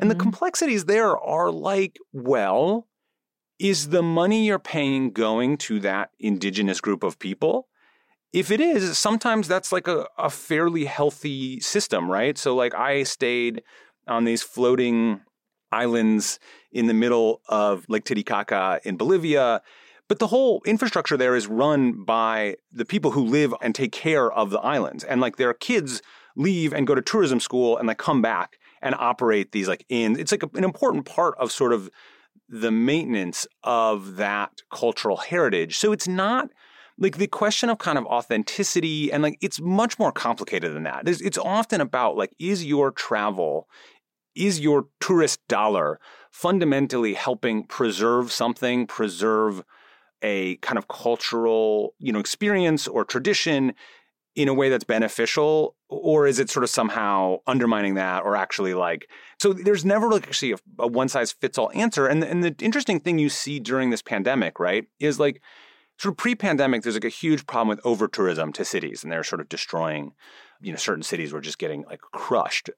And the Mhm. complexities there are like, well, is the money you're paying going to that indigenous group of people? If it is, sometimes that's like a, a fairly healthy system, right? So, like, I stayed on these floating islands in the middle of Lake Titicaca in Bolivia. But the whole infrastructure there is run by the people who live and take care of the islands. And like their kids leave and go to tourism school and like come back and operate these like inns. It's like a, an important part of sort of the maintenance of that cultural heritage. So it's not like the question of kind of authenticity and like it's much more complicated than that. It's, it's often about like is your travel, is your tourist dollar fundamentally helping preserve something, preserve a kind of cultural, you know, experience or tradition in a way that's beneficial or is it sort of somehow undermining that or actually like so there's never like actually a, a one size fits all answer. And, and the interesting thing you see during this pandemic right is like sort of pre-pandemic there's like a huge problem with over tourism to cities and they're sort of destroying you know certain cities were just getting like crushed.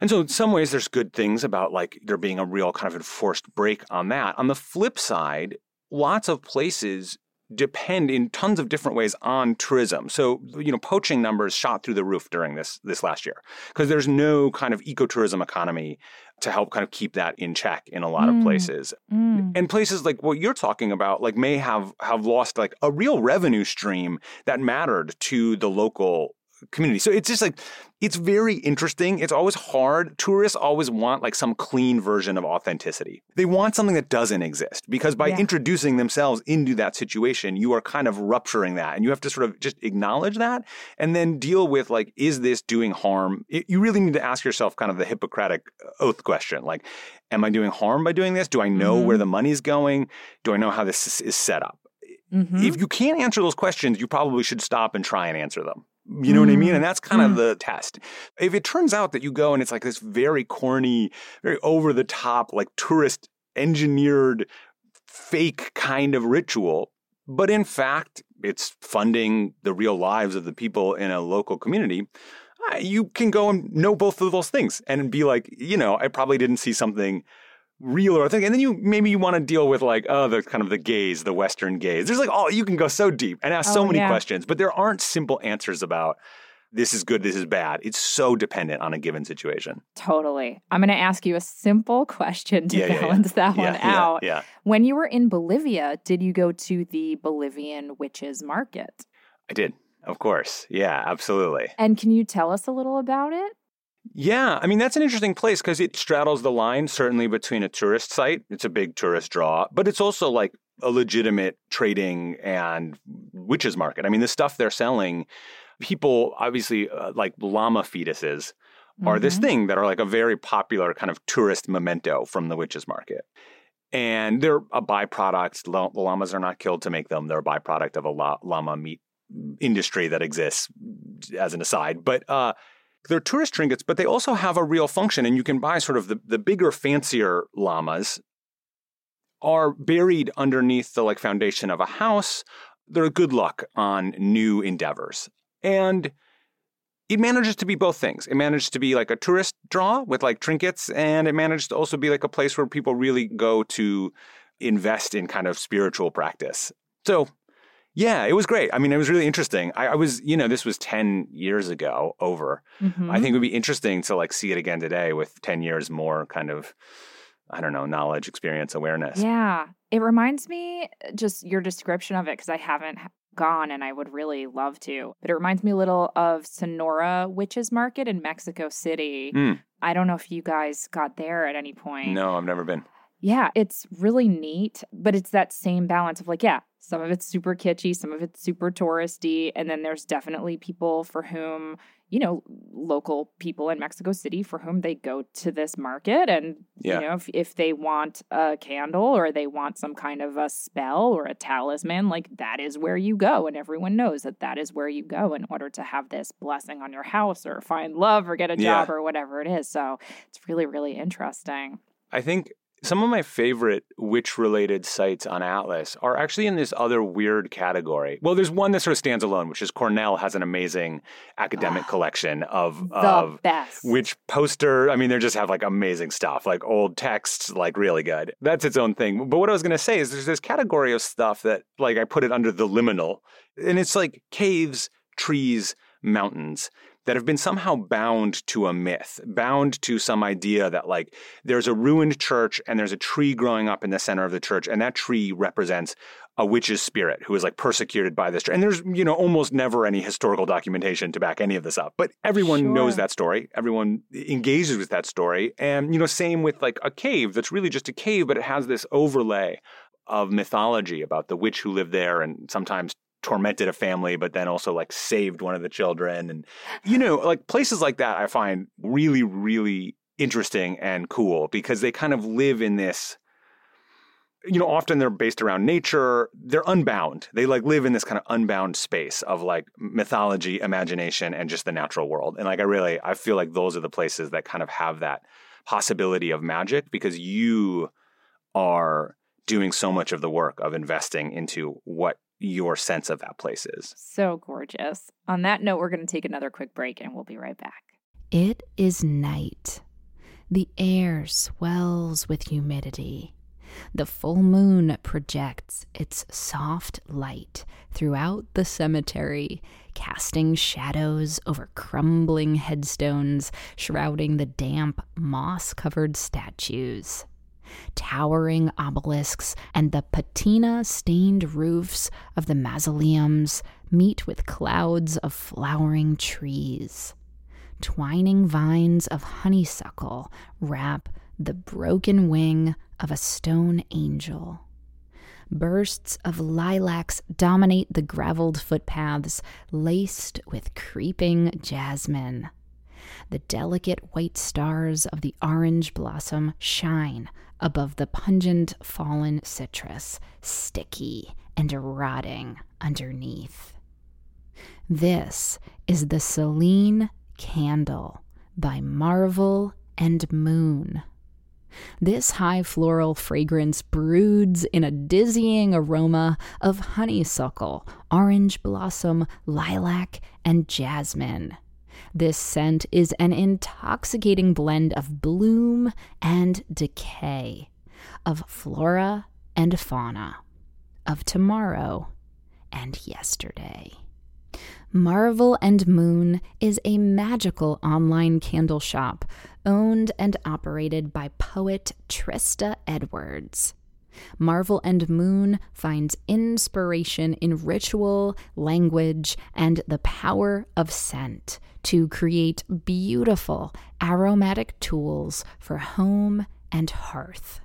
And so in some ways there's good things about like there being a real kind of enforced break on that. On the flip side lots of places depend in tons of different ways on tourism. So, you know, poaching numbers shot through the roof during this this last year because there's no kind of ecotourism economy to help kind of keep that in check in a lot mm. of places. Mm. And places like what you're talking about like may have have lost like a real revenue stream that mattered to the local community. So it's just like it's very interesting. It's always hard. Tourists always want like some clean version of authenticity. They want something that doesn't exist because by yeah. introducing themselves into that situation, you are kind of rupturing that and you have to sort of just acknowledge that and then deal with like, is this doing harm? It, you really need to ask yourself kind of the Hippocratic oath question. Like, am I doing harm by doing this? Do I know mm-hmm. where the money's going? Do I know how this is set up? Mm-hmm. If you can't answer those questions, you probably should stop and try and answer them. You know mm. what I mean? And mm. that's kind mm. of the test. If it turns out that you go and it's like this very corny, very over the top, like tourist engineered fake kind of ritual, but in fact, it's funding the real lives of the people in a local community, you can go and know both of those things and be like, you know, I probably didn't see something real or authentic. And then you maybe you want to deal with like, oh, the kind of the gaze, the Western gaze. There's like, oh, you can go so deep and ask oh, so many yeah. questions, but there aren't simple answers about this is good, this is bad. It's so dependent on a given situation. Totally. I'm going to ask you a simple question to yeah, balance yeah, that one out. Yeah, When you were in Bolivia, did you go to the Bolivian witches market? I did. Of course. Yeah, absolutely. And can you tell us a little about it? Yeah, I mean, that's an interesting place because it straddles the line, certainly between a tourist site. It's a big tourist draw, but it's also like a legitimate trading and witches market. I mean, the stuff they're selling, people obviously uh, like llama fetuses are mm-hmm. this thing that are like a very popular kind of tourist memento from the witches market. And they're a byproduct. The llamas are not killed to make them. They're a byproduct of a llama meat industry that exists as an aside. But uh, they're tourist trinkets, but they also have a real function. And you can buy sort of the, the bigger, fancier llamas are buried underneath the like foundation of a house. They're a good luck on new endeavors. And it manages to be both things. It manages to be like a tourist draw with like trinkets, and it manages to also be like a place where people really go to invest in kind of spiritual practice. So yeah, it was great. I mean, it was really interesting. I, I was, you know, this was 10 years ago over. Mm-hmm. I think it would be interesting to like see it again today with 10 years more kind of, I don't know, knowledge, experience, awareness. Yeah. It reminds me just your description of it because I haven't gone and I would really love to. But it reminds me a little of Sonora Witches Market in Mexico City. Mm. I don't know if you guys got there at any point. No, I've never been. Yeah, it's really neat, but it's that same balance of like, yeah, some of it's super kitschy, some of it's super touristy, and then there's definitely people for whom, you know, local people in Mexico City for whom they go to this market and yeah. you know, if if they want a candle or they want some kind of a spell or a talisman, like that is where you go and everyone knows that that is where you go in order to have this blessing on your house or find love or get a job yeah. or whatever it is. So, it's really really interesting. I think some of my favorite witch related sites on Atlas are actually in this other weird category. Well, there's one that sort of stands alone, which is Cornell has an amazing academic ah, collection of, the of best. witch poster. I mean, they just have like amazing stuff, like old texts, like really good. That's its own thing. But what I was going to say is there's this category of stuff that like I put it under the liminal, and it's like caves, trees, mountains that have been somehow bound to a myth, bound to some idea that like there's a ruined church and there's a tree growing up in the center of the church, and that tree represents a witch's spirit who is like persecuted by this. And there's, you know, almost never any historical documentation to back any of this up. But everyone sure. knows that story. Everyone engages with that story. And, you know, same with like a cave that's really just a cave, but it has this overlay of mythology about the witch who lived there and sometimes tormented a family, but then also like saved one of the children. And, you know, like places like that I find really, really interesting and cool because they kind of live in this you know, often they're based around nature. They're unbound. They like live in this kind of unbound space of like mythology, imagination, and just the natural world. And like, I really, I feel like those are the places that kind of have that possibility of magic because you are doing so much of the work of investing into what your sense of that place is. So gorgeous. On that note, we're going to take another quick break and we'll be right back. It is night. The air swells with humidity. The full moon projects its soft light throughout the cemetery, casting shadows over crumbling headstones shrouding the damp, moss covered statues. Towering obelisks and the patina stained roofs of the mausoleums meet with clouds of flowering trees. Twining vines of honeysuckle wrap the broken wing of a stone angel. Bursts of lilacs dominate the graveled footpaths laced with creeping jasmine. The delicate white stars of the orange blossom shine above the pungent fallen citrus, sticky and rotting underneath. This is the Celine Candle by Marvel and Moon. This high floral fragrance broods in a dizzying aroma of honeysuckle, orange blossom, lilac, and jasmine. This scent is an intoxicating blend of bloom and decay, of flora and fauna, of tomorrow and yesterday. Marvel and Moon is a magical online candle shop owned and operated by poet Trista Edwards. Marvel and Moon finds inspiration in ritual, language, and the power of scent to create beautiful aromatic tools for home and hearth.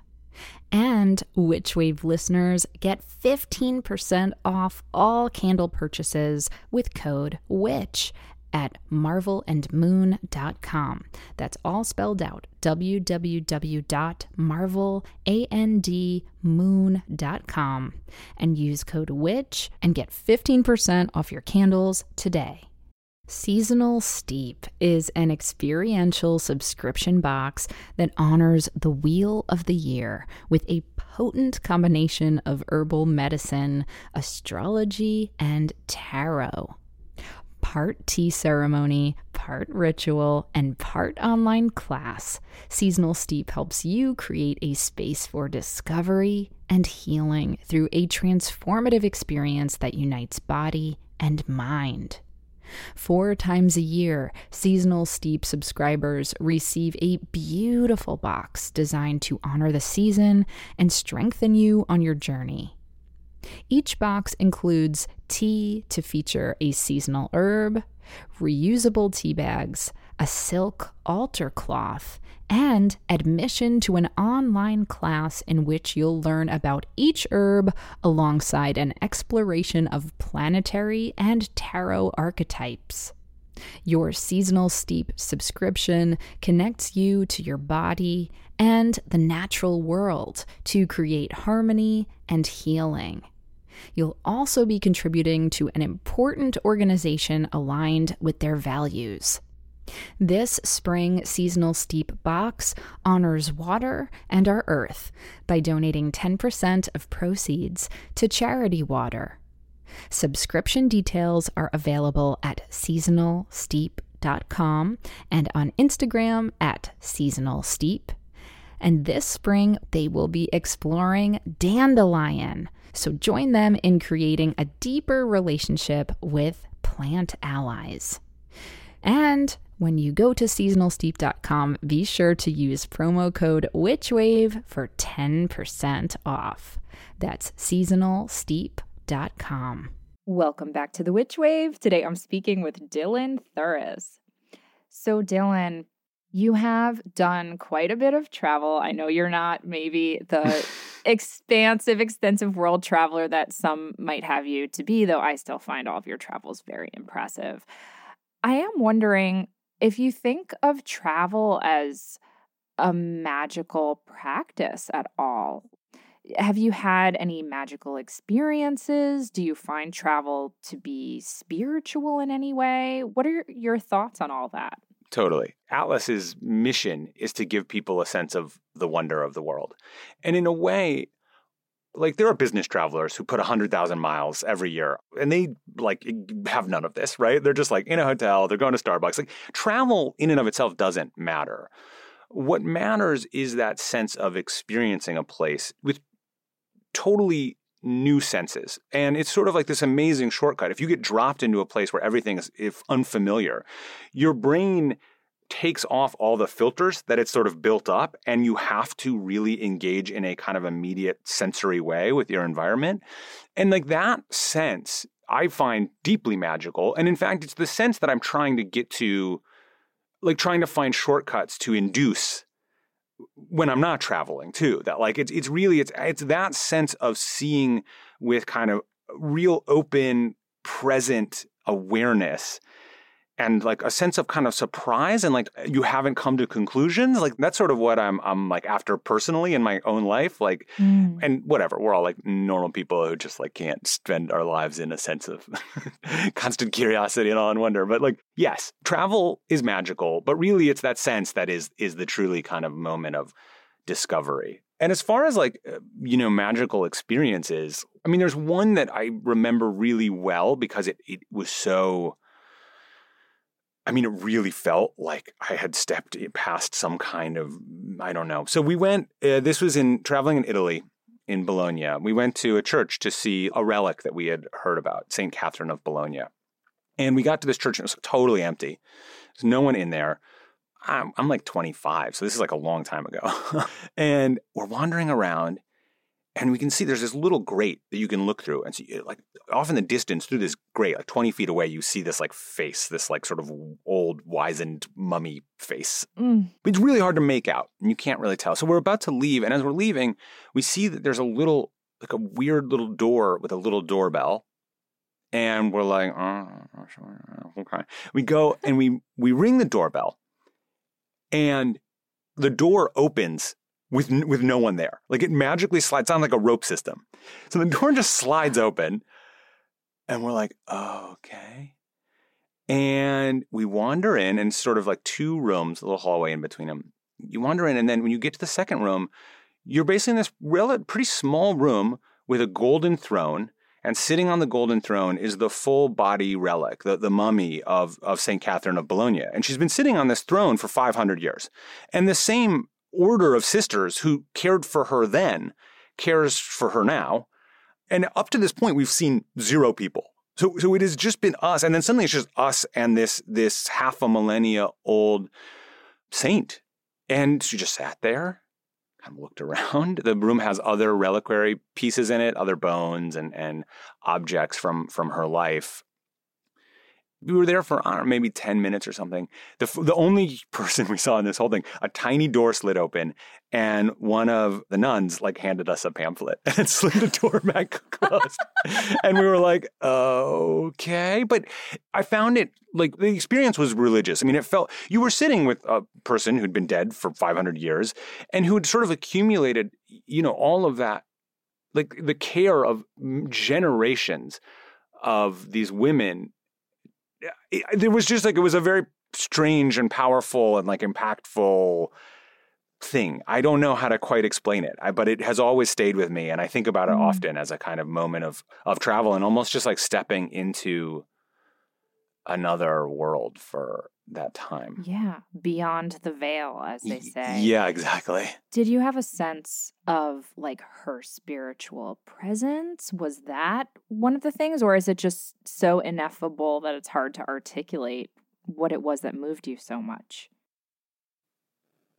And Witchwave listeners get 15% off all candle purchases with code WITCH at marvelandmoon.com. That's all spelled out www.marvelandmoon.com and use code WITCH and get 15% off your candles today. Seasonal Steep is an experiential subscription box that honors the wheel of the year with a potent combination of herbal medicine, astrology, and tarot. Part tea ceremony, part ritual, and part online class, Seasonal Steep helps you create a space for discovery and healing through a transformative experience that unites body and mind. Four times a year, Seasonal Steep subscribers receive a beautiful box designed to honor the season and strengthen you on your journey. Each box includes tea to feature a seasonal herb, reusable tea bags, a silk altar cloth, and admission to an online class in which you'll learn about each herb alongside an exploration of planetary and tarot archetypes. Your seasonal steep subscription connects you to your body and the natural world to create harmony and healing. You'll also be contributing to an important organization aligned with their values. This spring seasonal steep box honors water and our earth by donating 10% of proceeds to Charity Water. Subscription details are available at seasonalsteep.com and on Instagram at seasonalsteep. And this spring, they will be exploring dandelion. So join them in creating a deeper relationship with plant allies. And when you go to seasonalsteep.com, be sure to use promo code WitchWave for 10% off. That's seasonalsteep.com. Welcome back to the Witch Wave. Today I'm speaking with Dylan Thuras. So, Dylan, you have done quite a bit of travel. I know you're not maybe the (laughs) expansive, extensive world traveler that some might have you to be, though I still find all of your travels very impressive. I am wondering if you think of travel as a magical practice at all, have you had any magical experiences? Do you find travel to be spiritual in any way? What are your thoughts on all that? Totally. Atlas's mission is to give people a sense of the wonder of the world. And in a way, like there are business travelers who put 100,000 miles every year and they like have none of this, right? They're just like in a hotel, they're going to Starbucks. Like travel in and of itself doesn't matter. What matters is that sense of experiencing a place with totally new senses. And it's sort of like this amazing shortcut. If you get dropped into a place where everything is if unfamiliar, your brain takes off all the filters that it's sort of built up and you have to really engage in a kind of immediate sensory way with your environment. And like that sense I find deeply magical. And in fact, it's the sense that I'm trying to get to like trying to find shortcuts to induce when I'm not traveling too. That like it's it's really it's it's that sense of seeing with kind of real open present awareness and like a sense of kind of surprise and like you haven't come to conclusions like that's sort of what i'm i'm like after personally in my own life like mm. and whatever we're all like normal people who just like can't spend our lives in a sense of (laughs) constant curiosity and awe and wonder but like yes travel is magical but really it's that sense that is is the truly kind of moment of discovery and as far as like uh, you know magical experiences i mean there's one that i remember really well because it it was so I mean, it really felt like I had stepped past some kind of, I don't know. So we went, uh, this was in traveling in Italy, in Bologna. We went to a church to see a relic that we had heard about, St. Catherine of Bologna. And we got to this church and it was totally empty. There's no one in there. I'm, I'm like 25, so this is like a long time ago. (laughs) and we're wandering around and we can see there's this little grate that you can look through and see like off in the distance through this grate like 20 feet away you see this like face this like sort of old wizened mummy face. Mm. it's really hard to make out and you can't really tell. So we're about to leave and as we're leaving we see that there's a little like a weird little door with a little doorbell. And we're like oh, okay. We go and we we ring the doorbell and the door opens with with no one there. Like it magically slides on like a rope system. So the door just slides open, and we're like, oh, okay. And we wander in, and sort of like two rooms, a little hallway in between them. You wander in, and then when you get to the second room, you're basically in this relative, pretty small room with a golden throne. And sitting on the golden throne is the full body relic, the, the mummy of, of St. Catherine of Bologna. And she's been sitting on this throne for 500 years. And the same order of sisters who cared for her then cares for her now. And up to this point, we've seen zero people. So, so it has just been us, and then suddenly it's just us and this this half a millennia old saint, and she just sat there, kind of looked (laughs) around. The room has other reliquary pieces in it, other bones and and objects from from her life, we were there for know, maybe 10 minutes or something. The, the only (laughs) person we saw in this whole thing, a tiny door slid open and one of the nuns like handed us a pamphlet (laughs) and slid the door back (laughs) closed. and we were like, okay. But I found it like the experience was religious. I mean, it felt you were sitting with a person who'd been dead for 500 years and who had sort of accumulated, you know, all of that, like the care of generations of these women it was just like it was a very strange and powerful and like impactful thing. I don't know how to quite explain it, I, but it has always stayed with me, and I think about it mm. often as a kind of moment of of travel and almost just like stepping into another world for that time. Yeah, beyond the veil, as they say. Yeah, exactly. Did you have a sense of like her spiritual presence? Was that one of the things, or is it just so ineffable that it's hard to articulate what it was that moved you so much?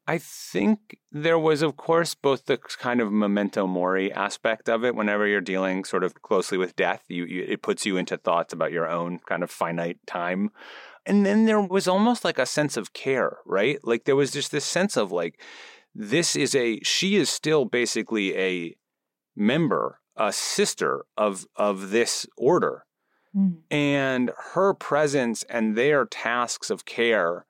I think there was, of course, both the kind of memento mori aspect of it. Whenever you're dealing sort of closely with death, you, you, it puts you into thoughts about your own kind of finite time. And then there was almost like a sense of care, right? Like there was just this sense of like, this is a, she is still basically a member, a sister of of this order. Mm. And her presence and their tasks of care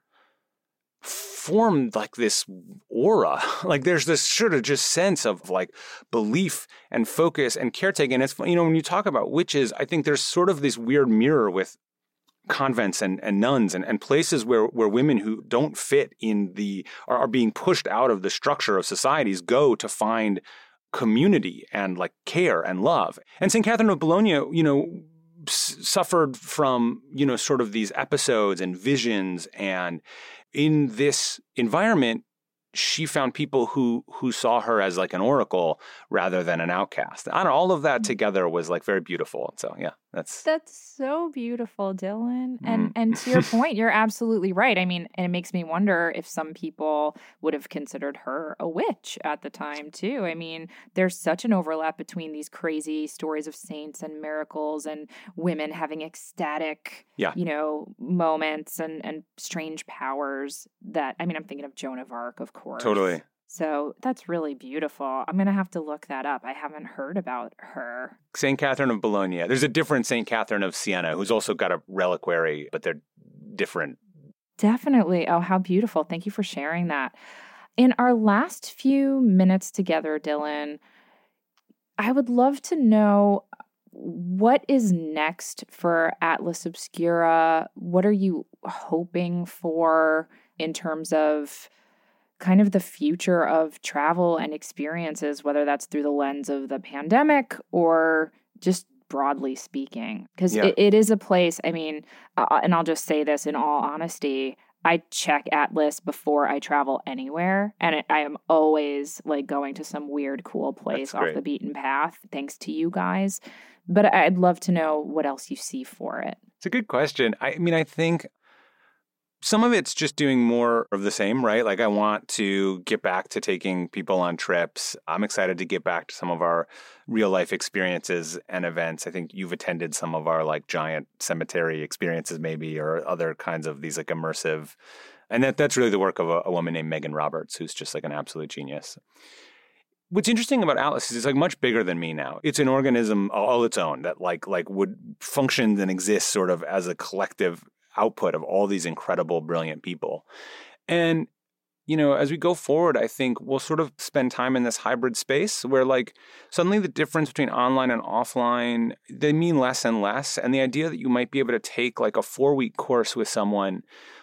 form like this aura. (laughs) Like there's this sort of just sense of like belief and focus and caretaking. And it's you know when you talk about witches, I think there's sort of this weird mirror with convents and, and nuns and, and places where, where women who don't fit in the are, are being pushed out of the structure of societies go to find community and like care and love. And St. Catherine of Bologna, you know, suffered from, you know, sort of these episodes and visions and in this environment she found people who who saw her as like an oracle rather than an outcast. And all of that mm-hmm. together was like very beautiful. So yeah, that's That's so beautiful, Dylan. And Mhm. and to your (laughs) point, you're absolutely right. I mean, and it makes me wonder if some people would have considered her a witch at the time too. I mean, there's such an overlap between these crazy stories of saints and miracles and women having ecstatic, Yeah. you know, moments and and strange powers that I mean, I'm thinking of Joan of Arc, of course. totally. So that's really beautiful. I'm gonna have to look that up. I haven't heard about her. St. Catherine of Bologna. There's a different St. Catherine of Siena who's also got a reliquary, but they're different. Definitely. Oh, how beautiful. Thank you for sharing that. In our last few minutes together, Dylan, I would love to know what is next for Atlas Obscura? What are you hoping for in terms of kind of the future of travel and experiences, whether that's through the lens of the pandemic or just broadly speaking? Because Yeah. it, it is a place, I mean, uh, and I'll just say this in all honesty. I check Atlas before I travel anywhere, and it, I am always like going to some weird, cool place off the beaten path, thanks to you guys. But I'd love to know what else you see for it. It's a good question. I mean, I think some of it's just doing more of the same, right? Like, I want to get back to taking people on trips. I'm excited to get back to some of our real life experiences and events. I think you've attended some of our like giant cemetery experiences, maybe, or other kinds of these like immersive. And that, that's really the work of a, a woman named Megan Roberts, who's just like an absolute genius. What's interesting about Atlas is it's like much bigger than me now. It's an organism all its own that like like would function and exist sort of as a collective output of all these incredible, brilliant people. And you know, as we go forward, I think we'll sort of spend time in this hybrid space where like suddenly the difference between online and offline they mean less and less and the idea that you might be able to take like a 4-week course with someone,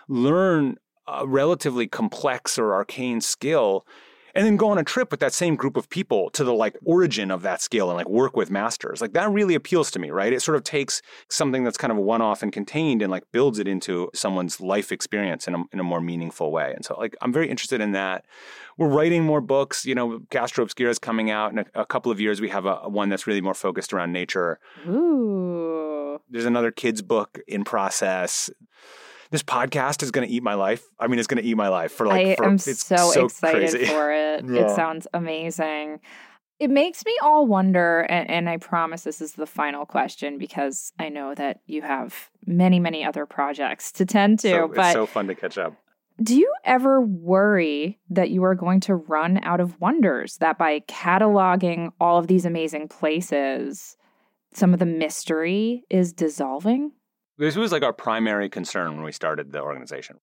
learn a relatively complex or arcane skill and then go on a trip with that same group of people to the like origin of that skill and like work with masters. Like that really appeals to me, right? It sort of takes something that's kind of a one off and contained and like builds it into someone's life experience in a, in a more meaningful way. And so like I'm very interested in that. We're writing more books. You know, Gastro Obscura is coming out in a, a couple of years. We have a, a one that's really more focused around nature. Ooh. There's another kids book in process. This podcast is going to eat my life. I mean, it's going to eat my life for like. I for, am it's so, excited crazy. for it. (laughs) It sounds amazing. It makes me all wonder, and, and I promise this is the final question because I know that you have many, many other projects to tend to. So, but it's so fun to catch up. do you ever worry that you are going to run out of wonders? That by cataloging all of these amazing places, some of the mystery is dissolving? This was like our primary concern when we started the organization.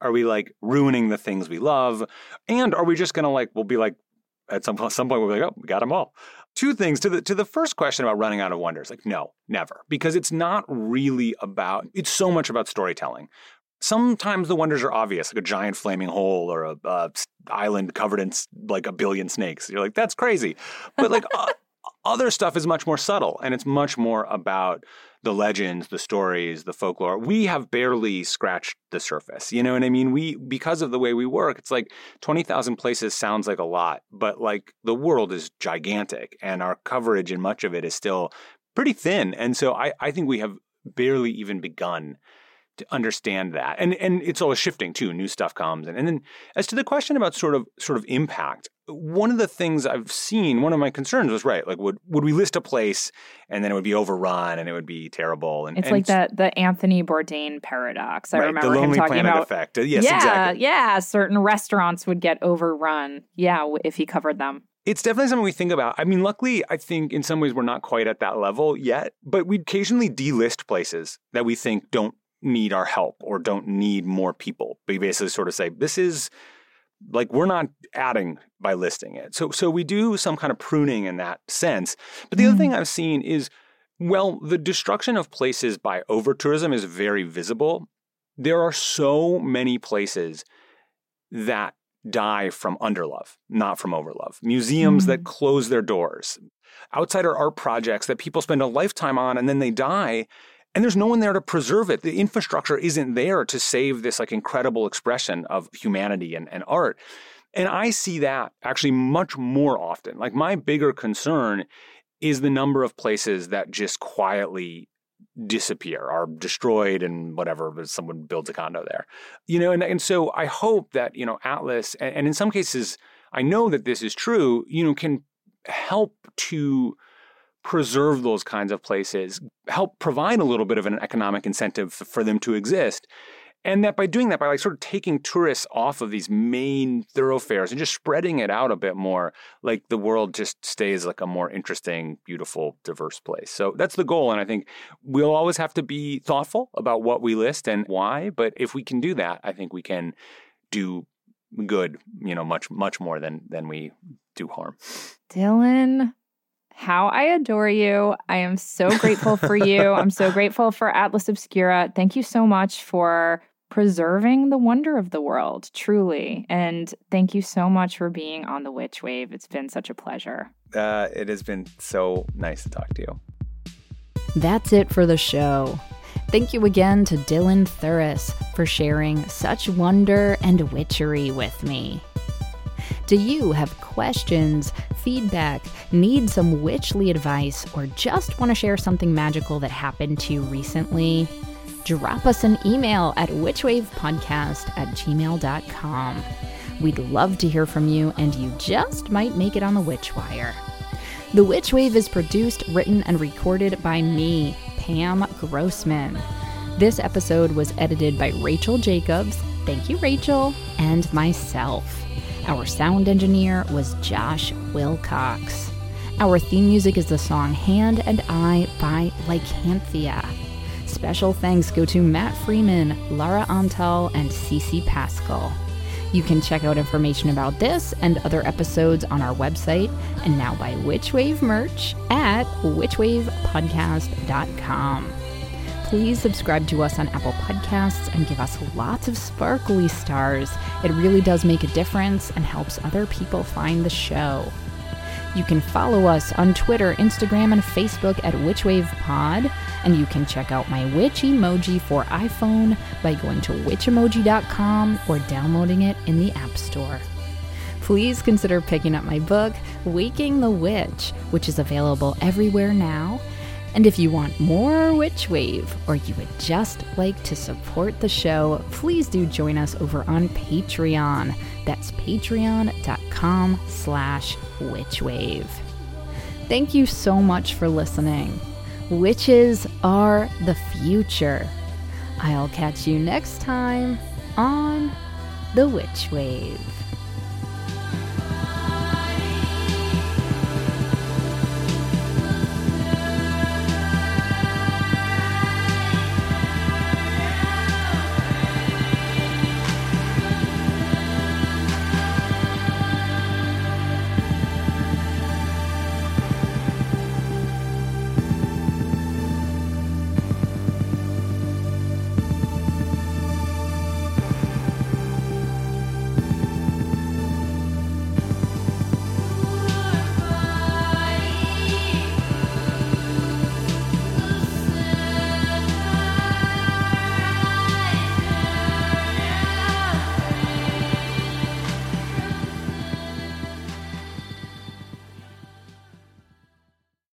Are we like ruining the things we love? And are we just going to like, we'll be like, at some, some point, we'll be like, oh, we got them all. Two things to the to the first question about running out of wonders. Like, no, never, because it's not really about. It's so much about storytelling. Sometimes the wonders are obvious, like a giant flaming hole or a, uh island covered in like a billion snakes. You're like, that's crazy. But like uh, other stuff is much more subtle, and it's much more about the legends, the stories, the folklore. We have barely scratched the surface. You know what I mean? We because of the way we work, it's like 20,000 places sounds like a lot, but like the world is gigantic and our coverage and much of it is still pretty thin. And so I, I think we have barely even begun to understand that. And and it's always shifting too. New stuff comes. And, and then as to the question about sort of sort of impact, one of the things I've seen, one of my concerns was right, like would would we list a place and then it would be overrun and it would be terrible. And It's and like that the Anthony Bourdain paradox. I right, remember the him talking Planet about effect. Uh, Yes, yeah, exactly. yeah. Certain restaurants would get overrun. Yeah, if he covered them. It's definitely something we think about. I mean, luckily, I think in some ways we're not quite at that level yet, but we occasionally delist places that we think don't need our help or don't need more people. We basically sort of say, this is like we're not adding by listing it. So so we do some kind of pruning in that sense. But the mm. other thing I've seen is well, the destruction of places by over tourism is very visible. There are so many places that die from underlove, not from overlove. Museums mm. that close their doors, outsider art projects that people spend a lifetime on and then they die and there's no one there to preserve it. The infrastructure isn't there to save this like incredible expression of humanity and, and art. And I see that actually much more often. Like my bigger concern is the number of places that just quietly disappear, are destroyed, and whatever, but someone builds a condo there. You know, and, and so I hope that, you know, Atlas, and, and in some cases, I know that this is true, you know, can help to preserve those kinds of places, help provide a little bit of an economic incentive for them to exist. And that by doing that, by like sort of taking tourists off of these main thoroughfares and just spreading it out a bit more, like the world just stays like a more interesting, beautiful, diverse place. So that's the goal. And I think we'll always have to be thoughtful about what we list and why. But if we can do that, I think we can do good, you know, much, much more than than we do harm. Dylan, how I adore you. I am so grateful for you. I'm so (laughs) grateful for Atlas Obscura. Thank you so much for preserving the wonder of the world, truly. And thank you so much for being on the Witch Wave. It's been such a pleasure. Uh, it has been so nice to talk to you. That's it for the show. Thank you again to Dylan Thuras for sharing such wonder and witchery with me. Do you have questions, feedback, need some witchly advice, or just want to share something magical that happened to you recently? Drop us an email at witchwavepodcast at gmail.com. We'd love to hear from you, and you just might make it on the Witchwire. The Witch Wave is produced, written, and recorded by me, Pam Grossman. This episode was edited by Rachel Jacobs. Thank you, Rachel, and myself. Our sound engineer was Josh Wilcox. Our theme music is the song Hand and Eye by Lycanthia. Special thanks go to Matt Freeman, Lara Antal, and Cece Pascal. You can check out information about this and other episodes on our website and now by Witchwave merch at witchwavepodcast.com. Please subscribe to us on Apple Podcasts and give us lots of sparkly stars. It really does make a difference and helps other people find the show. You can follow us on Twitter, Instagram, and Facebook at WitchWavePod, and you can check out my witch emoji for iPhone by going to witchemoji.com or downloading it in the App Store. Please consider picking up my book, Waking the Witch, which is available everywhere now and if you want more Witch Wave, or you would just like to support the show, please do join us over on Patreon. That's patreon.com slash witchwave. Thank you so much for listening. Witches are the future. I'll catch you next time on The Witch Wave.